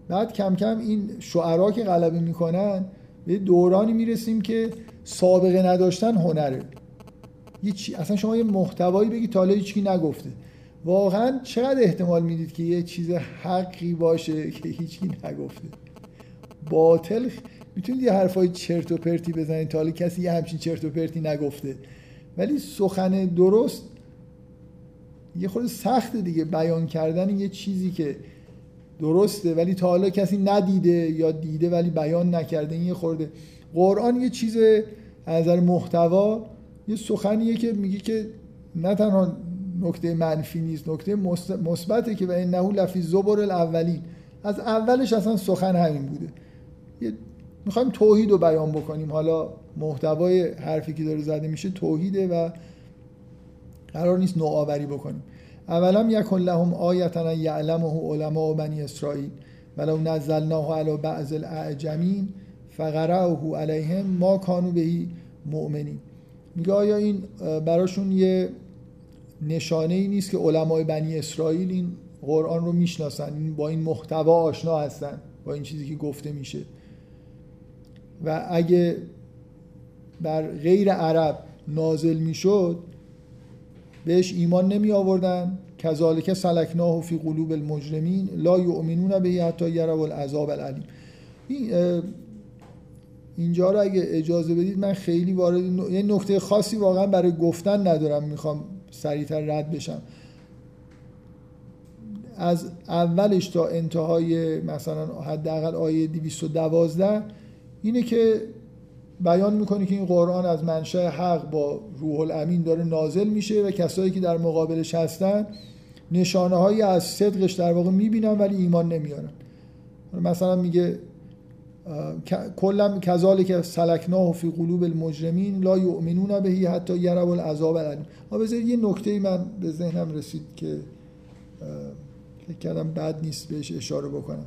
بعد کم کم این شعرا که غلبه می‌کنن به دورانی می‌رسیم که سابقه نداشتن هنره. چی... اصلا شما یه محتوایی بگی تا حالا هیچکی نگفته. واقعا چقدر احتمال می‌دید که یه چیز حقی باشه که هیچکی نگفته؟ باطل می‌تونید یه حرفای چرت و پرتی بزنید تا حالا کسی یه همچین چرت و پرتی نگفته. ولی سخن درست یه خود سخته دیگه. بیان کردن یه چیزی که درسته ولی تا حالا کسی ندیده یا دیده ولی بیان نکرده این یه خورده. قرآن یه چیز از نظر محتوا یه سخنیه که میگه که نه تنها نکته منفی نیست نکته مثبته که و انه لفی زبر الاولین از اولش اصلا سخن همین بوده. می‌خوایم توحید رو بیان بکنیم. حالا محتوای حرفی که داره زده میشه توحیده و قرار نیست نوآوری بکنیم. اولا یکن لهم آیتا یعلمه علماء بنی اسرائیل ولو نزلناه علی بعض الاعجمین فقرأه علیهم ما کانو بهی مؤمنین. میگه آیا این براشون یه نشانه ای نیست که علمای بنی اسرائیل این قرآن رو می‌شناسن با این محتوا آشنا هستن با این چیزی که گفته میشه؟ و اگه بر غیر عرب نازل می‌شد بهش ایمان نمی آوردن. کذالک سلکناه فی قلوب المجرمین لا یؤمنون به حتی یروا العذاب العلیم اینجا رو اگه اجازه بدید من خیلی وارد یه نکته خاصی واقعا برای گفتن ندارم. می‌خوام سریعتر رد بشم. از اولش تا انتهای مثلا حداقل آیه 212 اینه که بیان می‌کنه که این قرآن از منشأ حق با روح الامین داره نازل میشه و کسایی که در مقابلش هستن نشانه هایی از صدقش در واقع می‌بینن ولی ایمان نمیارن. مثلا میگه کلا کذالک سلکناه فی قلوب المجرمین لا یؤمنون بهی حتی یروا العذاب العلیم ها بذارید یه نکته من به ذهنم رسید که فکر کردم بد نیست بهش اشاره بکنم.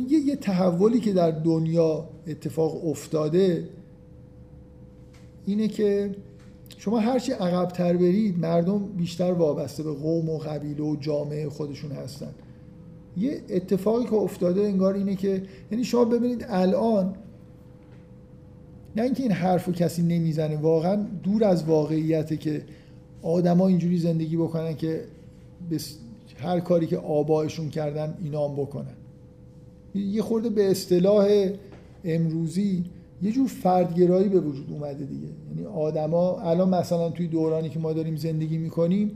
یه, یه تحولی که در دنیا اتفاق افتاده اینه که شما هرچی عقبتر برید مردم بیشتر وابسته به قوم و قبیله و جامعه خودشون هستن. یه اتفاقی که افتاده انگار اینه که یعنی شما ببینید الان نه اینکه این حرف کسی نمی‌زنه واقعا دور از واقعیته که آدما اینجوری زندگی بکنن که هر کاری که آبایشون کردن هم بکنن. یه خورده به اصطلاح امروزی یه جور فردگرایی به وجود اومده دیگه. یعنی آدما الان مثلا توی دورانی که ما داریم زندگی می‌کنیم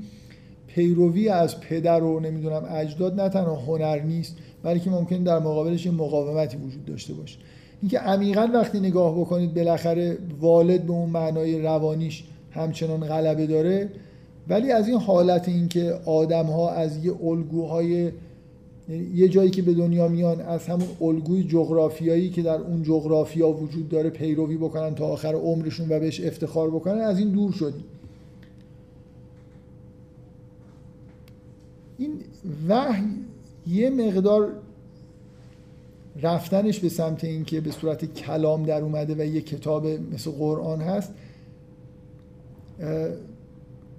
پیروی از پدر و نمی‌دونم اجداد نه تنها هنر نیست بلکه ممکن در مقابلش یه مقاومتی وجود داشته باشه. اینکه عمیقا وقتی نگاه بکنید بالاخره والد به اون معنای روانیش همچنان غلبه داره ولی از این حالت اینکه آدم ها از یه الگوهای یه جایی که به دنیا میان از همون الگوی جغرافیایی که در اون جغرافیا وجود داره پیروی بکنن تا آخر عمرشون و بهش افتخار بکنن از این دور شدیم این وحی یه مقدار رفتنش به سمت اینکه به صورت کلام در اومده و یه کتاب مثل قرآن هست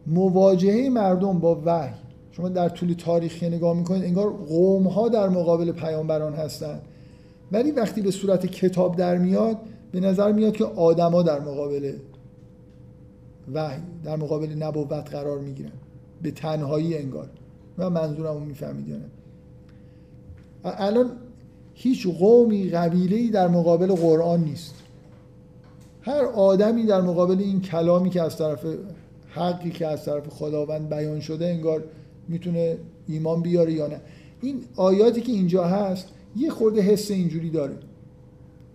مواجهه مردم با وحی شما در طول تاریخ نگاه می‌کنید انگار قوم ها در مقابل پیامبران هستن. ولی وقتی به صورت کتاب در میاد به نظر میاد که آدما در مقابل وحی در مقابل نبوت قرار می‌گیرن. به تنهایی انگار. من منظورم رو می‌فهمید یا الان هیچ قومی قبیله در مقابل قرآن نیست. هر آدمی در مقابل این کلامی که از طرف حقی که از طرف خداوند بیان شده انگار می‌تونه ایمان بیاره یا نه. این آیاتی که اینجا هست یه خورده حس اینجوری داره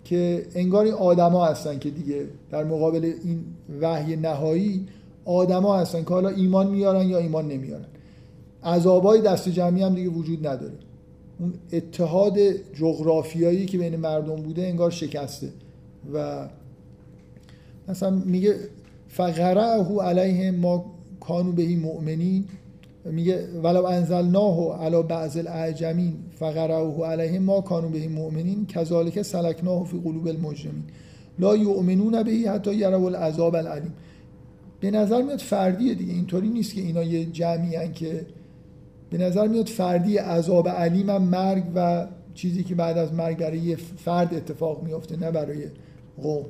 که انگار این آدما هستن که دیگه در مقابل این وحی نهایی آدما هستن که حالا ایمان میارن یا ایمان نمیارن. عذابای دست جمعی هم دیگه وجود نداره. اون اتحاد جغرافیایی که بین مردم بوده انگار شکسته و مثلا میگه فقرعه علیه ما کانو بهی مؤمنین. میگه ولو انزلناه علی بعض الاعجمین فقرعه علیه ما کانو بهی مؤمنین کذالک سلکناه فی قلوب المجرمین لا یؤمنون بهی حتی یروا العذاب العلیم به نظر میاد فردیه دیگه اینطوری نیست که اینا یه جمعی که به نظر میاد فردی عذاب علیم هم مرگ و چیزی که بعد از مرگ برای یه فرد اتفاق میفته نه برای قوم.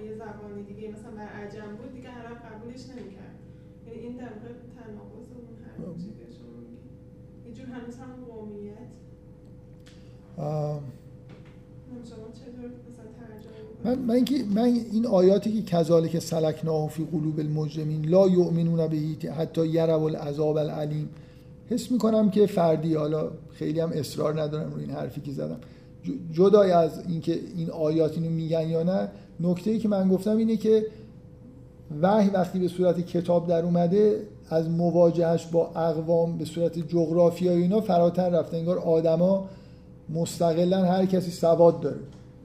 زبانی دیگه مثلا بر عجم بود دیگه عرب قبولش نمی‌کرد. یعنی این در واقع تناقض اون هر چیزی که شما میگی. یه جور هنوز هم قومیت. من من اینکه من این آیاتی که کذالک سلکناه فی قلوب المجرمین لا یؤمنون به حتی یروا العذاب العلیم. حس می‌کنم که فردی حالا خیلی هم اصرار ندارم رو این حرفی که زدم. جدای از اینکه این آیات اینو میگن یا نه نکته ای که من گفتم اینه که وحی وقتی به صورت کتاب در اومده از مواجهش با اقوام به صورت جغرافیایی اینا فراتر رفته. انگار آدما مستقلا هر کسی سواد داره.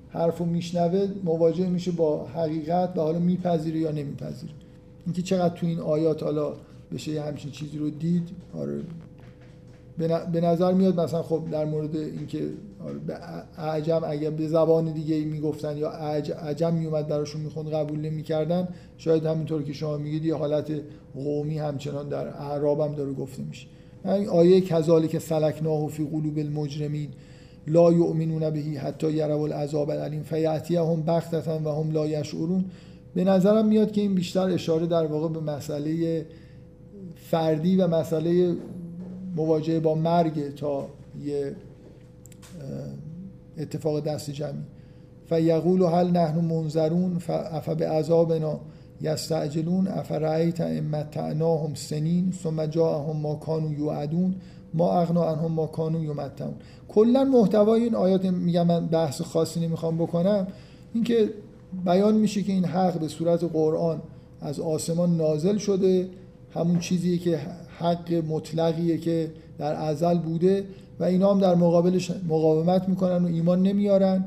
حرفو میشنوه مواجه میشه با حقیقت و حالا میپذیره یا نمیپذیره. اینکه چقدر تو این آیات حالا بشه یه همچین چیزی رو دید آره. به نظر میاد مثلا خب در مورد اینکه عجم اگر به زبان دیگه ای می‌گفتن یا عجم میومد براشون می‌خوند قبول نمی‌کردن شاید همینطور که شما میگید یه حالت قومی همچنان در اعراب هم داره گفته میشه. آیه کذالک سلکناه فی قلوب المجرمین لا یؤمنون بهی حتی یروا العذاب العلیم فیاتیهم بغتة و هم لا یشعرون. به نظرم میاد که این بیشتر اشاره در واقع به مسئله فردی و مسئله مواجهه با مرگ تا یه اتفاق دست جمعی. فیقول هل نحن منظرون اف به عذابنا یستعجلون افرأیت امتعناهم سنین ثم جاءهم ما کانوا یوعدون ما اغنا عنهم ما کانوا یمتعون. کلا محتوای این آیات میگم من بحث خاصی نمی‌خوام بکنم اینکه بیان میشه که این حق به صورت قرآن از آسمان نازل شده همون چیزی که حق مطلقیه که در ازل بوده. و اینا هم در مقابلش مقاومت می‌کنن و ایمان نمیارن.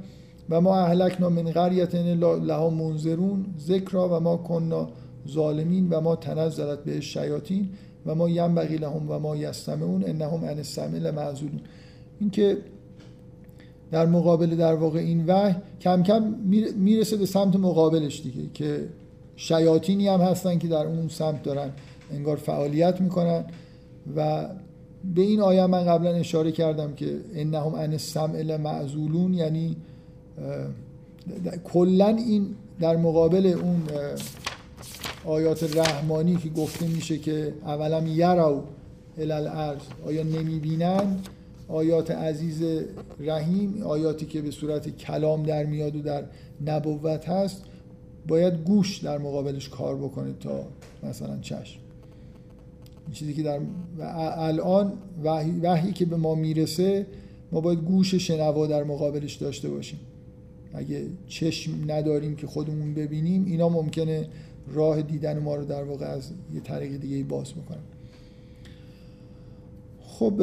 و ما اهلکنا من قریت لها منذرون ذکرا و ما کننا ظالمین و ما تنزلت به شیاطین و ما ینبغی لهم و ما یستمعون انهم عن السمع این که در مقابل در واقع این وحی کم کم می‌رسه به سمت مقابلش دیگه که شیاطینی هم هستن که در اون سمت دارن انگار فعالیت می‌کنن و به این آیه من قبلا اشاره کردم که انهم ان السمع معزولون یعنی کلا این در مقابل اون آیات رحمانی که گفته میشه که اولا یرو الالعرض آیا نمی‌بینن؟ آیات عزیز رحیم آیاتی که به صورت کلام در میاد و در نبوت هست باید گوش در مقابلش کار بکنه تا مثلا چشم. چیزی که در الان وحی, وحی که به ما می‌رسه ما باید گوش شنوا در مقابلش داشته باشیم. اگه چشم نداریم که خودمون ببینیم اینا ممکنه راه دیدن ما رو در واقع از یه طریق دیگه باز بکنن. خب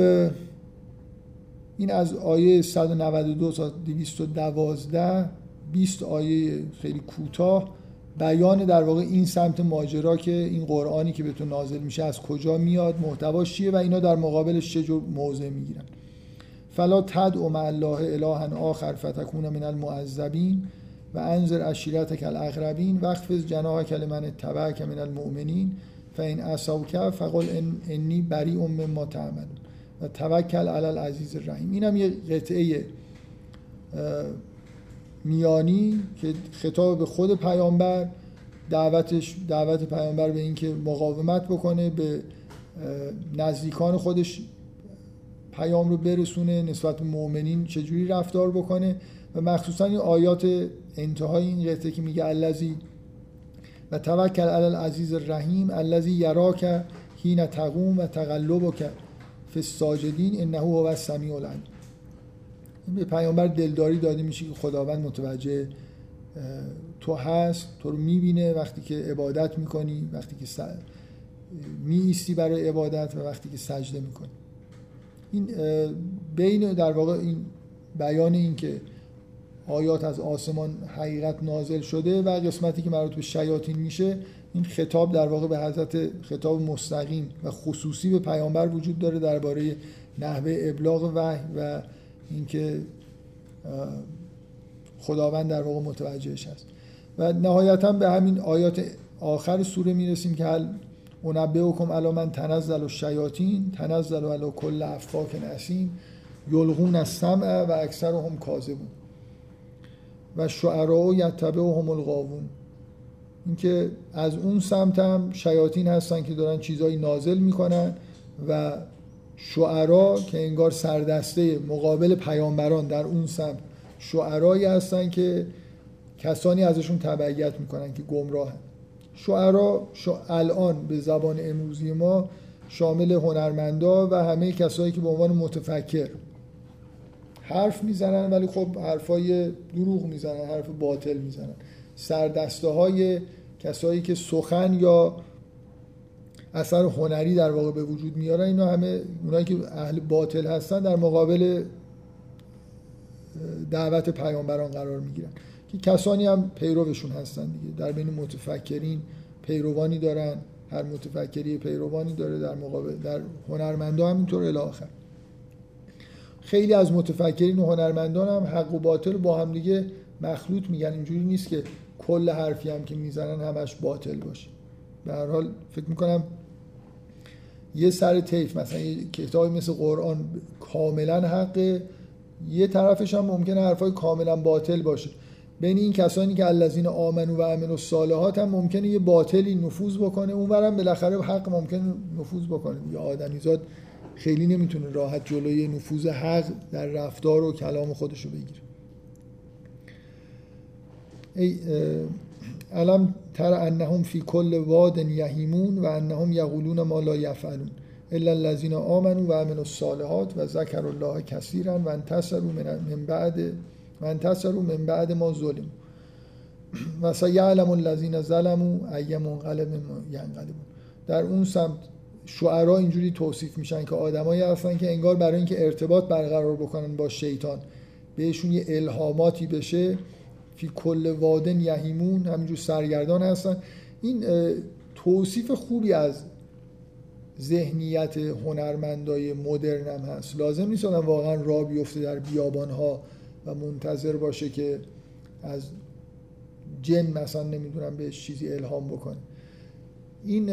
این از آیه 192 تا 212 20 آیه خیلی کوتاه. بیان در واقع این سمت ماجرا که این قرآنی که به تو نازل میشه از کجا میاد محتواش چیه و اینا در مقابلش چه جور موضع می‌گیرن. فلا تدعو مع الله الها آخر فتکون من المعذبین و انذر عشیرتک الاقربین وقفز جناحک لمن اتبعک من المؤمنین فان عصوک فقل ان انی بریء مما تعملون. و توکل علی العزیز الرحیم. اینم یه قطعه میانی که خطاب به خود پیامبر دعوتش دعوت پیامبر به اینکه مقاومت بکنه به نزدیکان خودش پیام رو برسونه نسبت به مؤمنین چجوری رفتار بکنه. و مخصوصا این آیات انتهای این قطعه که میگه الذی و توکل علی العزیز الرحیم الذی یراک حین تقوم و تقلبک فی الساجدین انه هو السمیع العلیم. به پیامبر دلداری داده میشه که خداوند متوجه تو هست تو رو می‌بینه وقتی که عبادت می‌کنی وقتی که س... می برای عبادت و وقتی که سجده می‌کنی. این بین در واقع این بیان این که آیات از آسمان حقیقت نازل شده و قسمتی که مربوط به شیاطین میشه این خطاب در واقع به حضرت خطاب مستقیم و خصوصی به پیامبر وجود داره درباره نحوه ابلاغ وحی و اینکه خداوند در واقع متوجهش هست. و نهایتا به همین آیات آخر سوره می‌رسیم که هل کم علا من تنزل و شیاطین تنزل و کل افاک نسیم یلغون از سمع و اکثر هم کاذبون. و شعرا یتبه و هم الغاوون. اینکه از اون سمت هم شیاطین هستن که دارن چیزایی نازل می‌کنن و شعرا که انگار سردسته مقابل پیامبران در اون سمت شعرایی هستن که کسانی ازشون تبعیت می‌کنن که گمراه شعرا الان به زبان امروزی ما شامل هنرمندا و همه کسایی که به عنوان متفکر حرف می‌زنن ولی خب حرفای دروغ می‌زنن حرف باطل می‌زنن. سردسته های کسایی که سخن یا اثر هنری در واقع به وجود میارن. اینا همه اونایی که اهل باطل هستن در مقابل دعوت پیامبران قرار می‌گیرن. که کسانی هم پیروشون هستن دیگه. در بین متفکرین پیروانی دارن هر متفکری پیروانی داره در مقابل در هنرمندا هم اینطور الی آخر. خیلی از متفکرین و هنرمندان هم حق و باطل با هم دیگه مخلوط میگن. اینجوری نیست که کل حرفی هم که می‌زنن همش باطل باشه. به هر حال فکر می‌کنم یه سر تیف مثلا یه کتابی مثل قرآن کاملا حقه. یه طرفش هم ممکنه حرفای کاملا باطل باشه. بین این کسانی که الذین آمنو و امنوا الصالحات هم ممکنه یه باطلی نفوذ بکنه. اونورم بالاخره حق ممکنه نفوذ بکنه. یا آدمیزاد خیلی نمی‌تونه راحت جلوی نفوذ حق در رفتار و کلام خودش رو بگیره. ای علم تر انهم فی کل واد یهیمون و انهم یقولون ما لا یفعلون الا الذين آمنوا و عملوا الصالحات و ذکر الله کثیرا و انتصروا من بعد و انتصروا من بعد ما ظلم و سیعلم الذین ظلموا ای منقلب ینقلبون. در اون سمت شعرا اینجوری توصیف میشن که آدمایی هستن که انگار برای اینکه ارتباط برقرار بکنن با شیطان بهشون یه الهاماتی بشه فی کل وادن یهیمون همینجور سرگردان هستن. این توصیف خوبی از ذهنیت هنرمندای مدرن هم هست. لازم نیست آدم واقعا را بیفته در بیابان ها و منتظر باشه که از جن مثلا نمی‌دونم بهش چیزی الهام بکنه. این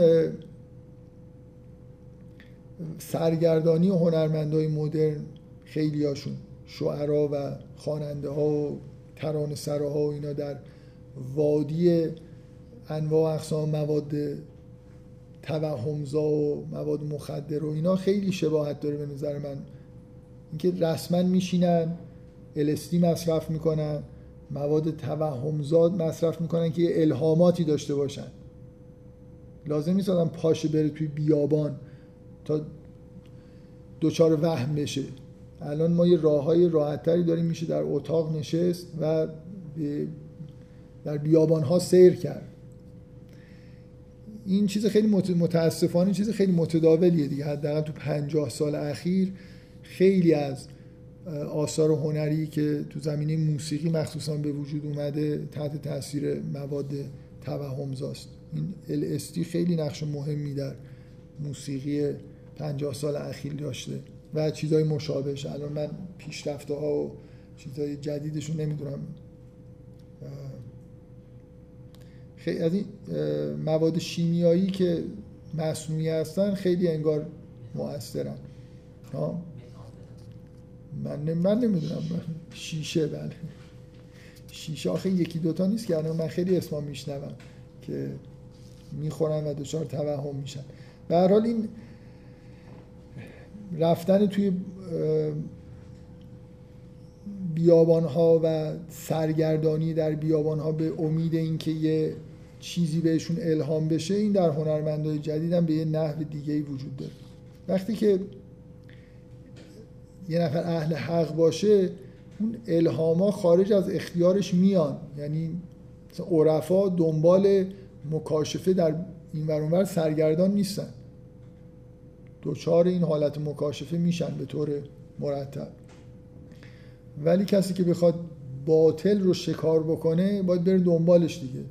سرگردانی هنرمندای مدرن خیلی هاشون شعرا و خواننده ها و تران سراها و اینا در وادی انواع اقسام مواد توهمزا و مواد مخدر و اینا خیلی شباهت داره به نظر من. اینکه رسما میشینن الستی مصرف می‌کنن مواد توهمزاد مصرف می‌کنن که الهاماتی داشته باشن. لازم نیست آدم پاشه بره توی بیابان تا دوچار وهم بشه. الان ما یه راه های راحتتری داریم میشه در اتاق نشست و در بیابان ها سیر کرد. این چیز خیلی متاسفانه چیز خیلی متداولیه دیگه. حداقل تو پنجاه سال اخیر خیلی از آثار هنری که تو زمینه موسیقی مخصوصا به وجود اومده تحت تاثیر مواد توهمزاست. این LSD خیلی نقش مهمی در موسیقی 50 سال اخیر داشته. و چیزهای مشابهش. الان من پیشرفته ها و چیزهای جدیدشون نمی‌دونم. خیلی از این مواد شیمیایی که مصنوعی هستن خیلی انگار مؤثرن ها؟ من من نمی‌دونم. شیشه بله. شیشه آخه یکی دوتا نیست که من خیلی اسما میشنوم که می‌خورن و دچار توهم میشن. به هر حال این رفتن توی بیابان ها و سرگردانی در بیابان ها به امید اینکه یه چیزی بهشون الهام بشه این در هنرمندای جدیدم به یه نحو دیگه وجود داره. وقتی که یه نفر اهل حق باشه اون الهاما خارج از اختیارش میان. یعنی عرفا دنبال مکاشفه در این ور سرگردان نیستن. دوچار این حالت مکاشفه میشن به طور مرتب. ولی کسی که بخواد باطل رو شکار بکنه باید بره دنبالش دیگه.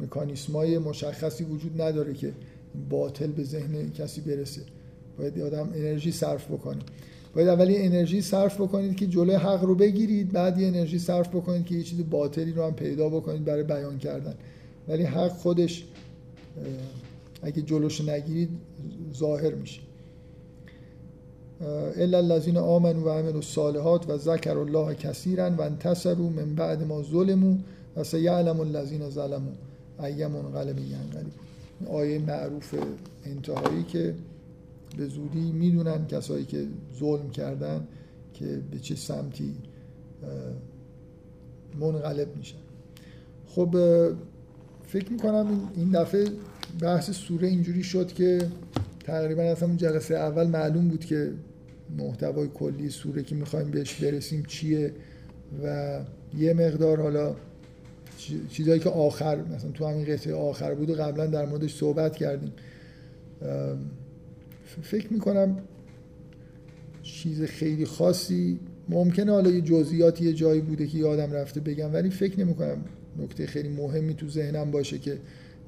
مکانیسمای مشخصی وجود نداره که باطل به ذهن کسی برسه. باید آدم انرژی صرف بکنه. باید اولی انرژی صرف بکنید که جلوی حق رو بگیرید بعد یه انرژی صرف بکنید که یه چیز باطلی رو هم پیدا بکنید برای بیان کردن. ولی حق خودش اگه جلوش نگیرید ظاهر میشه. الا الذين آمنوا و عملوا الصالحات و ذکر الله کثیرا و انتصروا من بعد ما ظلموا و سیعلم الذين ظلموا. ای منقلب ینقلب آیه معروف انتهایی که به زودی می‌دونن کسایی که ظلم کردن که به چه سمتی منقلب میشن. خب فکر می‌کنم این دفعه بحث سوره اینجوری شد که تقریبا از همون جلسه اول معلوم بود که محتوای کلی سوره که می‌خوایم بهش برسیم چیه و یه مقدار حالا چیزهایی که آخر مثلا تو همین قطعه آخر بود و قبلا در موردش صحبت کردیم. فکر می‌کنم چیز خیلی خاصی ممکنه حالا یه جزئیاتی یه جایی بوده که یادم رفته بگم ولی فکر نمی‌کنم نکته خیلی مهمی تو ذهنم باشه که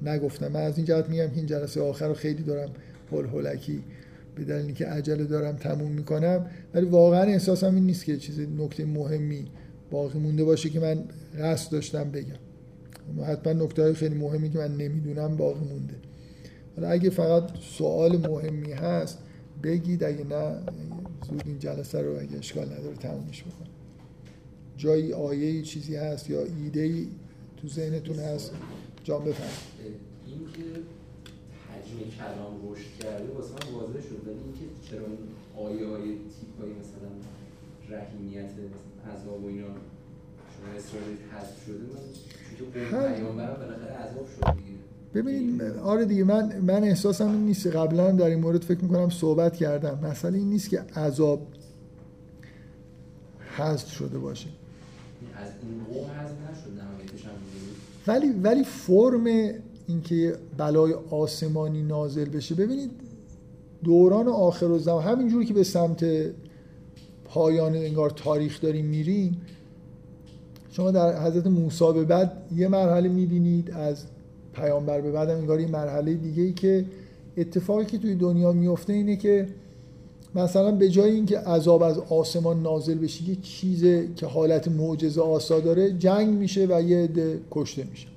نگفتم. من از این جهت میگم این جلسه آخر رو خیلی دارم هول هولکی به دلیلی که عجله دارم تموم می‌کنم. ولی واقعا احساسم این نیست که چیز نکته مهمی باقی مونده باشه که من قصد داشتم بگم. حتما نکته های خیلی مهمی که من نمی‌دونم باقی مونده. حالا اگه فقط سوال مهمی هست بگید. اگه نه زود این جلسه رو اگه اشکال نداره تمومش بکنم. جایی آیه چیزی هست یا ایده ای تو ذهنتون هست؟ جان بفرم این که حجم کلام رشد کرده واسه من واضح شد. ولی اینکه چرا این آیه های تیپ های مثلا رحیمیت عذاب و اینا شما اسرائیل حذف شده من چون که پیامبرم بالاخره عذاب شد دیگه. ببینید آره دیگه من من احساسم این نیست قبلا در این مورد فکر می‌کنم صحبت کردم. مثلا این نیست که عذاب حذف شده باشه. از این قوم حذف نشد ولی ولی فرم اینکه بلای آسمانی نازل بشه. ببینید دوران آخر و زمان همینجوری که به سمت پایان انگار تاریخ داریم میریم شما در حضرت موسی به بعد یه مرحله می‌بینید از پیامبر به بعد انگار یه مرحله دیگه ای که اتفاقی که توی دنیا میفته اینه که مثلا به جای اینکه عذاب از آسمان نازل بشه یه چیز که حالت معجزه آسا داره جنگ میشه و یه عده کشته میشه.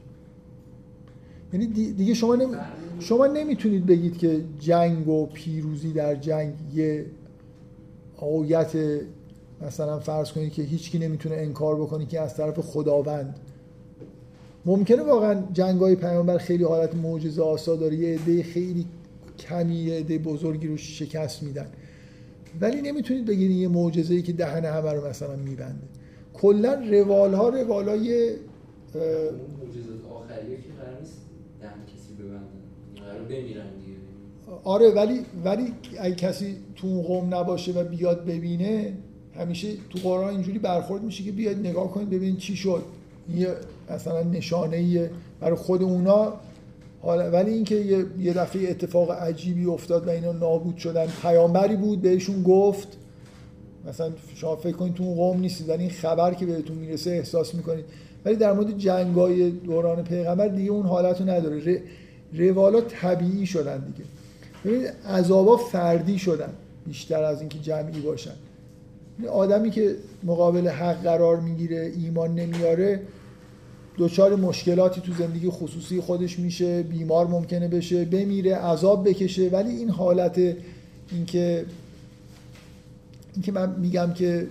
یعنی دیگه شما نمی... شما نمی‌تونید بگید که جنگ و پیروزی در جنگ یه آیت مثلا فرض کنید که هیچکی نمی‌تونه انکار بکنه که از طرف خداوند. ممکنه واقعا جنگ های پیامبر خیلی حالت معجزه آسا داره یه عده خیلی کمی یه عده بزرگی رو شکست میدن. ولی نمی‌تونید بگید یه معجزه ای که دهن همه رو مثلا میبنده. کلا روال ها روال های آخریه که قرار نیست دهن کسی ببندن قرار بمیرن دیگه. آره ولی ولی اگه کسی تو اون قوم نباشه و بیاد ببینه همیشه تو قرآن اینجوری برخورد میشه که بیاد نگاه کنید ببینید چی شد. یه مثلا نشانه برای خود اونا. حالا ولی اینکه یه،, دفعه اتفاق عجیبی افتاد و اینا نابود شدن. پیامبری بود بهشون گفت. مثلا شما فکر کنید تو اون قوم نیستید ولی این خبر که بهتون می‌رسه احساس می‌کنید. ولی در مورد جنگای دوران پیغمبر دیگه اون حالت نداره. روالا طبیعی شدن دیگه. ببینید عذابا فردی شدن بیشتر از اینکه جمعی باشن. آدمی که مقابل حق قرار می‌گیره ایمان نمیاره دچار مشکلاتی تو زندگی خصوصی خودش میشه بیمار ممکنه بشه بمیره عذاب بکشه. ولی این حالت اینکه اینکه من میگم که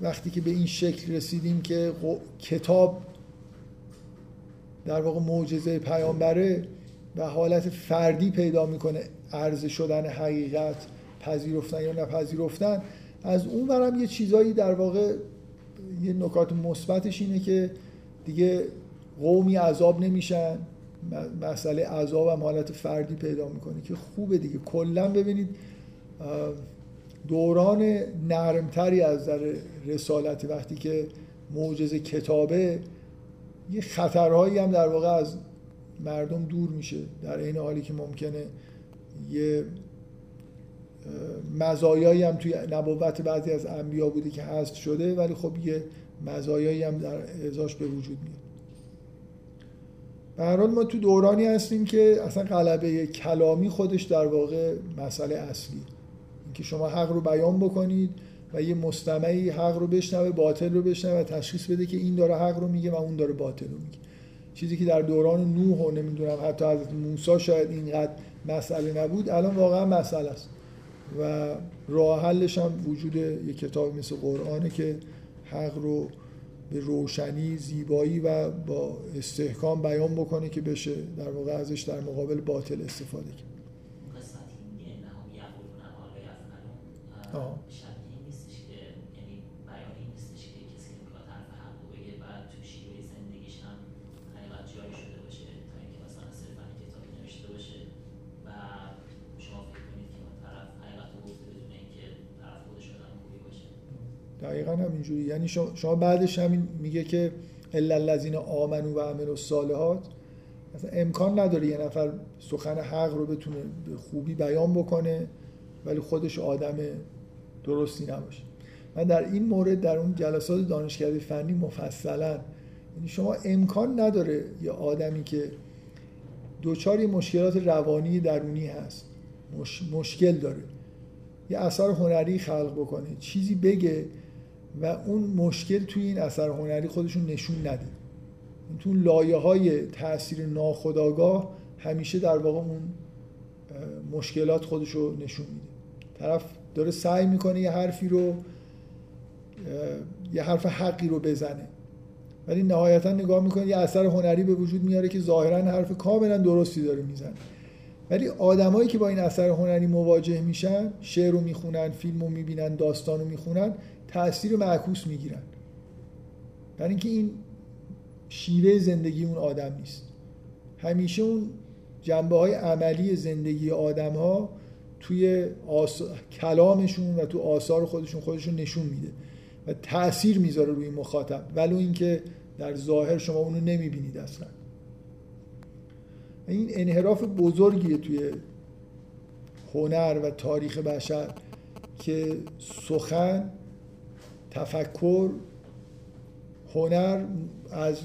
وقتی که به این شکل رسیدیم که کتاب در واقع معجزه پیامبره و حالت فردی پیدا می‌کنه عرضه شدن حقیقت پذیرفتن یا نپذیرفتن. از اون برم یه چیزایی در واقع یه نکات مثبتش اینه که دیگه قومی عذاب نمیشن. مسئله عذاب هم حالت فردی پیدا می‌کنه که خوبه دیگه. کلا ببینید دوران نرمتری از در رسالت وقتی که معجزه کتابه یه خطرهایی هم در واقع از مردم دور میشه. در این حالی که ممکنه یه مزایایی هم توی نبوت بعضی از انبیا بوده که هست شده ولی خب یه مزایایی هم در ازاش به وجود میاد. به ما تو دورانی هستیم که اصلا غلبه کلامی خودش در واقع مسئله اصلی. اینکه شما حق رو بیان بکنید و یه مستمعی حق رو بشنوه باطل رو بشنوه و تشخیص بده که این داره حق رو میگه و اون داره باطل رو میگه. چیزی که در دوران نوح و نمی‌دونم حتی از موسی شاید اینقدر مسئله نبود الان واقعا مسئله است. و راه حلش هم وجود یه کتاب مثل قرآنه که حق رو به روشنی زیبایی و با استحکام بیان بکنه که بشه در واقع ازش در مقابل باطل استفاده کرد. همینجوری یعنی شما بعدش همین میگه که الا الذین آمنو و عملوا الصالحات. مثلا امکان نداره یه نفر سخن حق رو بتونه به خوبی بیان بکنه ولی خودش آدم درستی نباشه. من در این مورد در اون جلسات دانشکده فنی مفصلا یعنی شما امکان نداره یه آدمی که دوچاری مشکلات روانی درونی هست مش... مشکل داره یه اثر هنری خلق بکنه چیزی بگه و اون مشکل توی این اثر هنری خودشون نشون نده تو لایه های تاثیر ناخداگاه همیشه در واقع اون مشکلات خودش رو نشون میده. طرف داره سعی می‌کنه یه حرفی رو یه حرف حقی رو بزنه. ولی نهایتا نگاه می‌کنه یه اثر هنری به وجود میاره که ظاهرا حرف کاملا درستی داره می‌زنه. ولی آدمایی که با این اثر هنری مواجه میشن شعر رو می‌خونن فیلم رو می‌بینن داستان رو می‌خونن تاثیر معکوس می‌گیرن. برای اینکه این شیوه زندگی اون آدم نیست. همیشه اون جنبه های عملی زندگی آدم ها توی آس... کلامشون و تو آثار خودشون خودشون نشون میده و تاثیر می‌ذاره روی مخاطب. ولو اینکه در ظاهر شما اونو نمی‌بینید اصلا. این انحراف بزرگیه توی هنر و تاریخ بشر که سخن تفکر هنر از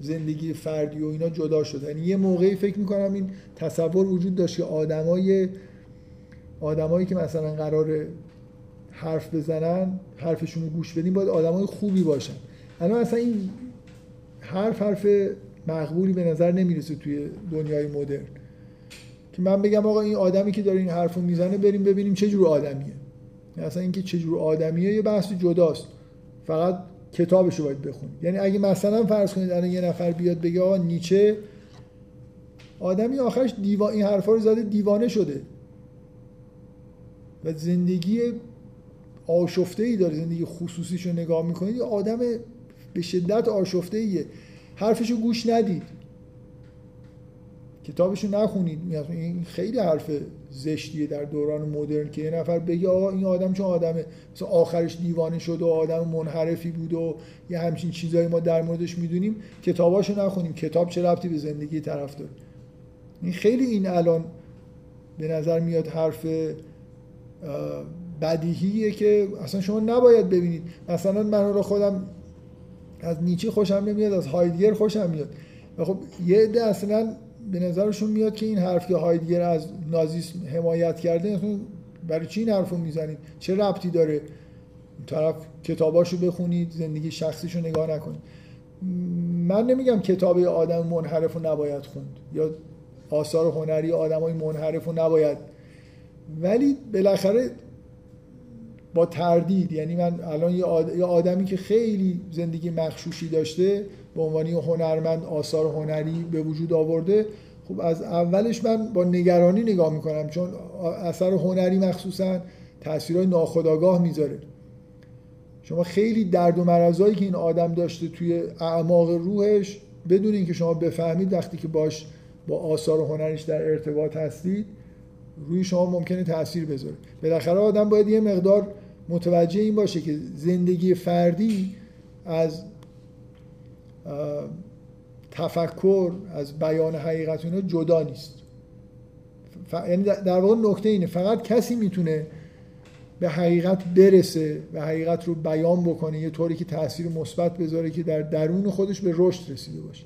زندگی فردی و اینا جدا شده. یعنی یه موقعی فکر می‌کنم این تصور وجود داشت که آدمای آدمایی که مثلا قرار حرف بزنن حرفشون رو گوش بدیم باید آدمای خوبی باشن. الان مثلا این حرف حرف مقبولی به نظر نمی‌رسه توی دنیای مدرن. که من بگم آقا این آدمی که داره این حرف رو می‌زنه بریم ببینیم چه جور آدمیه. اصلا اینکه چجور آدمیه یه بحث جداست. فقط کتابش رو باید بخونید یعنی اگه مثلا فرض کنید الان یه نفر بیاد بگه آقا نیچه آدمی آخرش دیوا... این حرفا رو زده دیوانه شده. و زندگی آشفته ای داره. زندگی خصوصیش رو نگاه می‌کنید یه آدم به شدت آشفته ایه حرفش رو گوش ندید. کتابشو نخونید. این خیلی حرف زشتیه در دوران مدرن که یه نفر بگه آقا این آدم چون آدمه. مثلا آخرش دیوانه شد و آدم منحرفی بود و یه همچین چیزایی ما در موردش می‌دونیم. کتاباشو نخونیم. کتاب چه ربطی به زندگی طرف داره؟ این خیلی این الان به نظر میاد حرف بدیهیه که اصلا شما نباید ببینید. مثلا من رو خودم از نیچه خوشم نمیاد از هایدگر خوشم میاد. و خب یه عده اصلا به نظرشون میاد که این حرف که هایدگر از نازیسم حمایت کرده برای چی این حرف رو می‌زنید؟ چه ربطی داره؟ طرف کتاباشو بخونید زندگی شخصیشو نگاه نکنید. من نمیگم کتاب آدم منحرف رو نباید خوند یا آثار هنری آدمای منحرف رو نباید. ولی بالاخره با تردید یعنی من الان یه آدمی که خیلی زندگی مخشوشی داشته به عنوان هنرمند آثار هنری به وجود آورده خب از اولش من با نگرانی نگاه می‌کنم چون اثر هنری مخصوصا تاثیرهای ناخودآگاه می‌ذاره. شما خیلی درد و مرزایی که این آدم داشته توی اعماق روحش بدون اینکه شما بفهمید وقتی که باش با آثار هنریش در ارتباط هستید روی شما ممکنه تاثیر بذاره. بالاخره آدم باید یه مقدار متوجه این باشه که زندگی فردی از تفکر از بیان حقیقت اینا جدا نیست. یعنی در واقع نکته اینه فقط کسی می‌تونه به حقیقت برسه و حقیقت رو بیان بکنه یه طوری که تاثیر مثبت بذاره که در درون خودش به رشد رسیده باشه.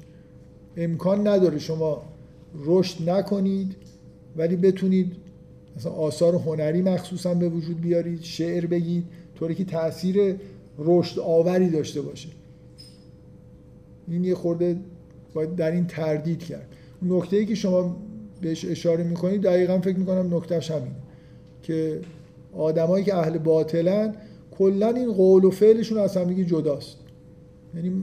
امکان نداره شما رشد نکنید ولی بتونید مثلا آثار هنری مخصوصا به وجود بیارید شعر بگید طوری که تاثیر رشد آوری داشته باشه. این یه خورده باید در این تردید کرد. نکته ای که شما بهش اشاره می‌کنید دقیقا فکر می‌کنم نکتهش همین که آدمایی که اهل باطلن کلا این قول و فعلشون از همدیگه جداست. یعنی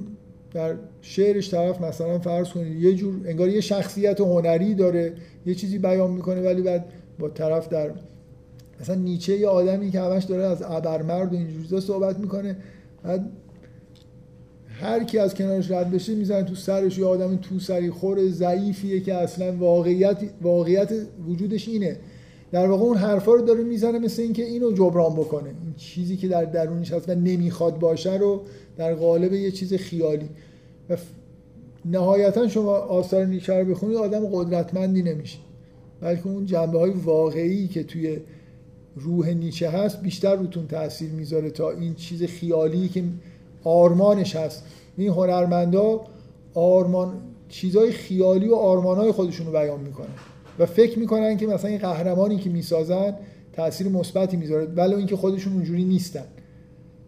در شعرش طرف مثلا فرض کنید یه جور انگار یه شخصیت هنری داره یه چیزی بیان می‌کنه ولی بعد با طرف در مثلا نیچه یه آدمی که همش داره از ابرمرد و اینجوری صحبت می‌کنه. بعد هر کی از کنارش رد بشه می‌زنه تو سرش یه آدم تو سری خور ضعیفیه که اصلا واقعیت واقعیت وجودش اینه. در واقع اون حرفا رو داره می‌زنه مثل اینکه اینو جبران بکنه. این چیزی که در درونش هست و نمی‌خواد باشه رو در قالب یه چیز خیالی. و نهایتا شما آثار نیچه رو بخونید آدم قدرتمندی نمیشه. بلکه اون جنبه های واقعی که توی روح نیچه هست بیشتر روتون تاثیر می‌ذاره تا این چیز خیالی که آرمانش هست. این هنرمندا آرمان چیزای خیالی و آرمانهای خودشون رو بیان می‌کنن و فکر می‌کنن که مثلا این قهرمانی که می‌سازن تاثیر مثبتی می‌ذاره ولی اینکه خودشون اونجوری نیستن.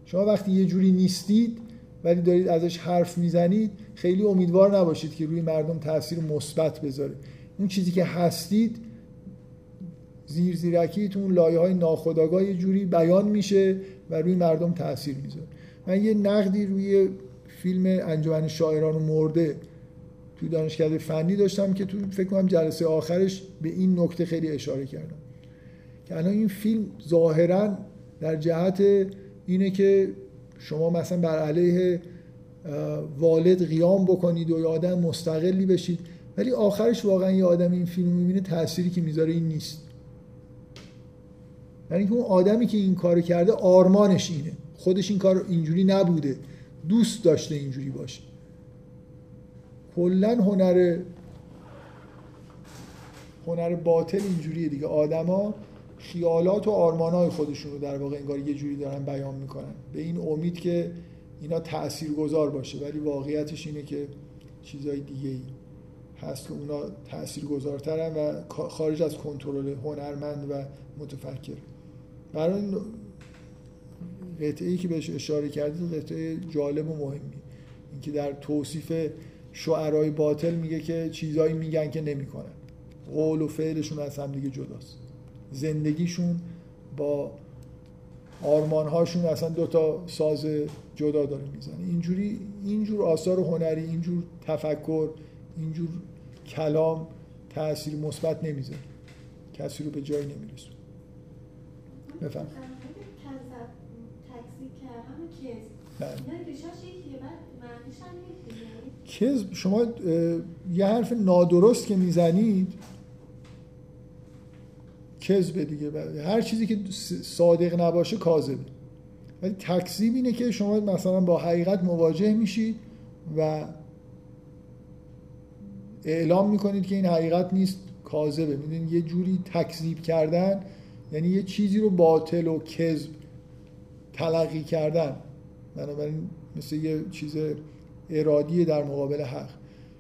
شما وقتی یه جوری نیستید ولی دارید ازش حرف می‌زنید خیلی امیدوار نباشید که روی مردم تاثیر مثبت بذاره. اون چیزی که هستید زیر زیرکیتون لایه های ناخداگاه یه جوری بیان میشه و روی مردم تاثیر می‌ذاره. من یه نقدی روی فیلم انجمن شاعران مرده تو دانشکده فنی داشتم که تو فکر کنم جلسه آخرش به این نکته خیلی اشاره کردم. که الان این فیلم ظاهرا در جهت اینه که شما مثلا بر علیه والد قیام بکنید و یه آدم مستقلی بشید. ولی آخرش واقعا یه آدم این فیلم می‌بینه تأثیری که می‌ذاره این نیست. یعنی اینکه اون آدمی که این کار کرده آرمانش اینه. خودش این کار اینجوری نبوده. دوست داشته اینجوری باشه. کلا هنر هنر باطل اینجوریه دیگه. آدما خیالات و آرمانای خودشون رو در واقع انگار یه جوری دارن بیان می‌کنن. به این امید که اینا تاثیرگذار باشه. ولی واقعیتش اینه که چیزای دیگه ای هست که اونا تاثیرگذارترن و خارج از کنترل هنرمند و متفکر. برای قطعه ای که بهش اشاره کردید قطعه جالب و مهمی. اینکه در توصیف شعرهای باطل میگه که چیزایی میگن که نمی‌کنن. قول و فعلشون از هم دیگه جداست. زندگیشون با آرمانهاشون اصلا دوتا ساز جدا داره می‌زنه. اینجوری اینجور آثار هنری اینجور تفکر اینجور کلام تاثیر مثبت نمی‌زنه کسی رو به جایی نمیرسون بفهم. کذب. شما یه حرف نادرست که می‌زنید کذب دیگه. هر چیزی که صادق نباشه کاذب ولی تکذیب اینه که شما مثلا با حقیقت مواجه میشید و اعلام می‌کنید که این حقیقت نیست کاذبه. می‌دونید یه جوری تکذیب کردن یعنی یه چیزی رو باطل و کذب تلقی کردن. بنابراین مثل یه چیز ارادی در مقابل حق.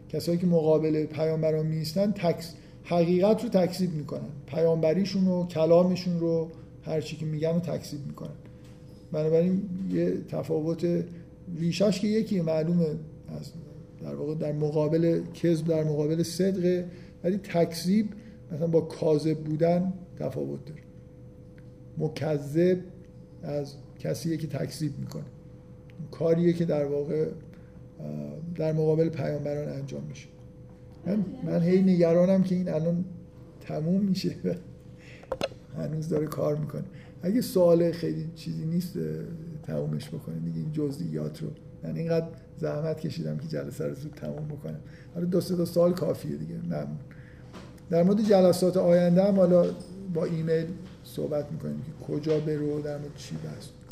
کسایی که مقابل پیامبران میستن تکس حقیقت رو تکذیب می‌کنن. پیامبریشون و کلامشون رو هر چی که میگن رو تکذیب می‌کنن. بنابراین یه تفاوت ریشش که یکی معلومه از در واقع در مقابل کذب در مقابل صدقه ولی تکذیب مثلا با کاذب بودن تفاوت داره. مکذب از کسیه که تکذیب می‌کنه. کاریه که در واقع در مقابل پیامبران انجام میشه. من, من هی نگرانم که این الان تموم میشه هنوز داره کار می‌کنه. اگه سوال خیلی چیزی نیست تمومش بکنه. دیگه این جزئیات رو. من اینقدر زحمت کشیدم که جلسه رو زود تموم بکنم. حالا دو سه تا سال کافیه دیگه. ممنون در مورد جلسات آینده هم حالا با ایمیل صحبت می‌کنیم که کجا برو در مورد چی بحث.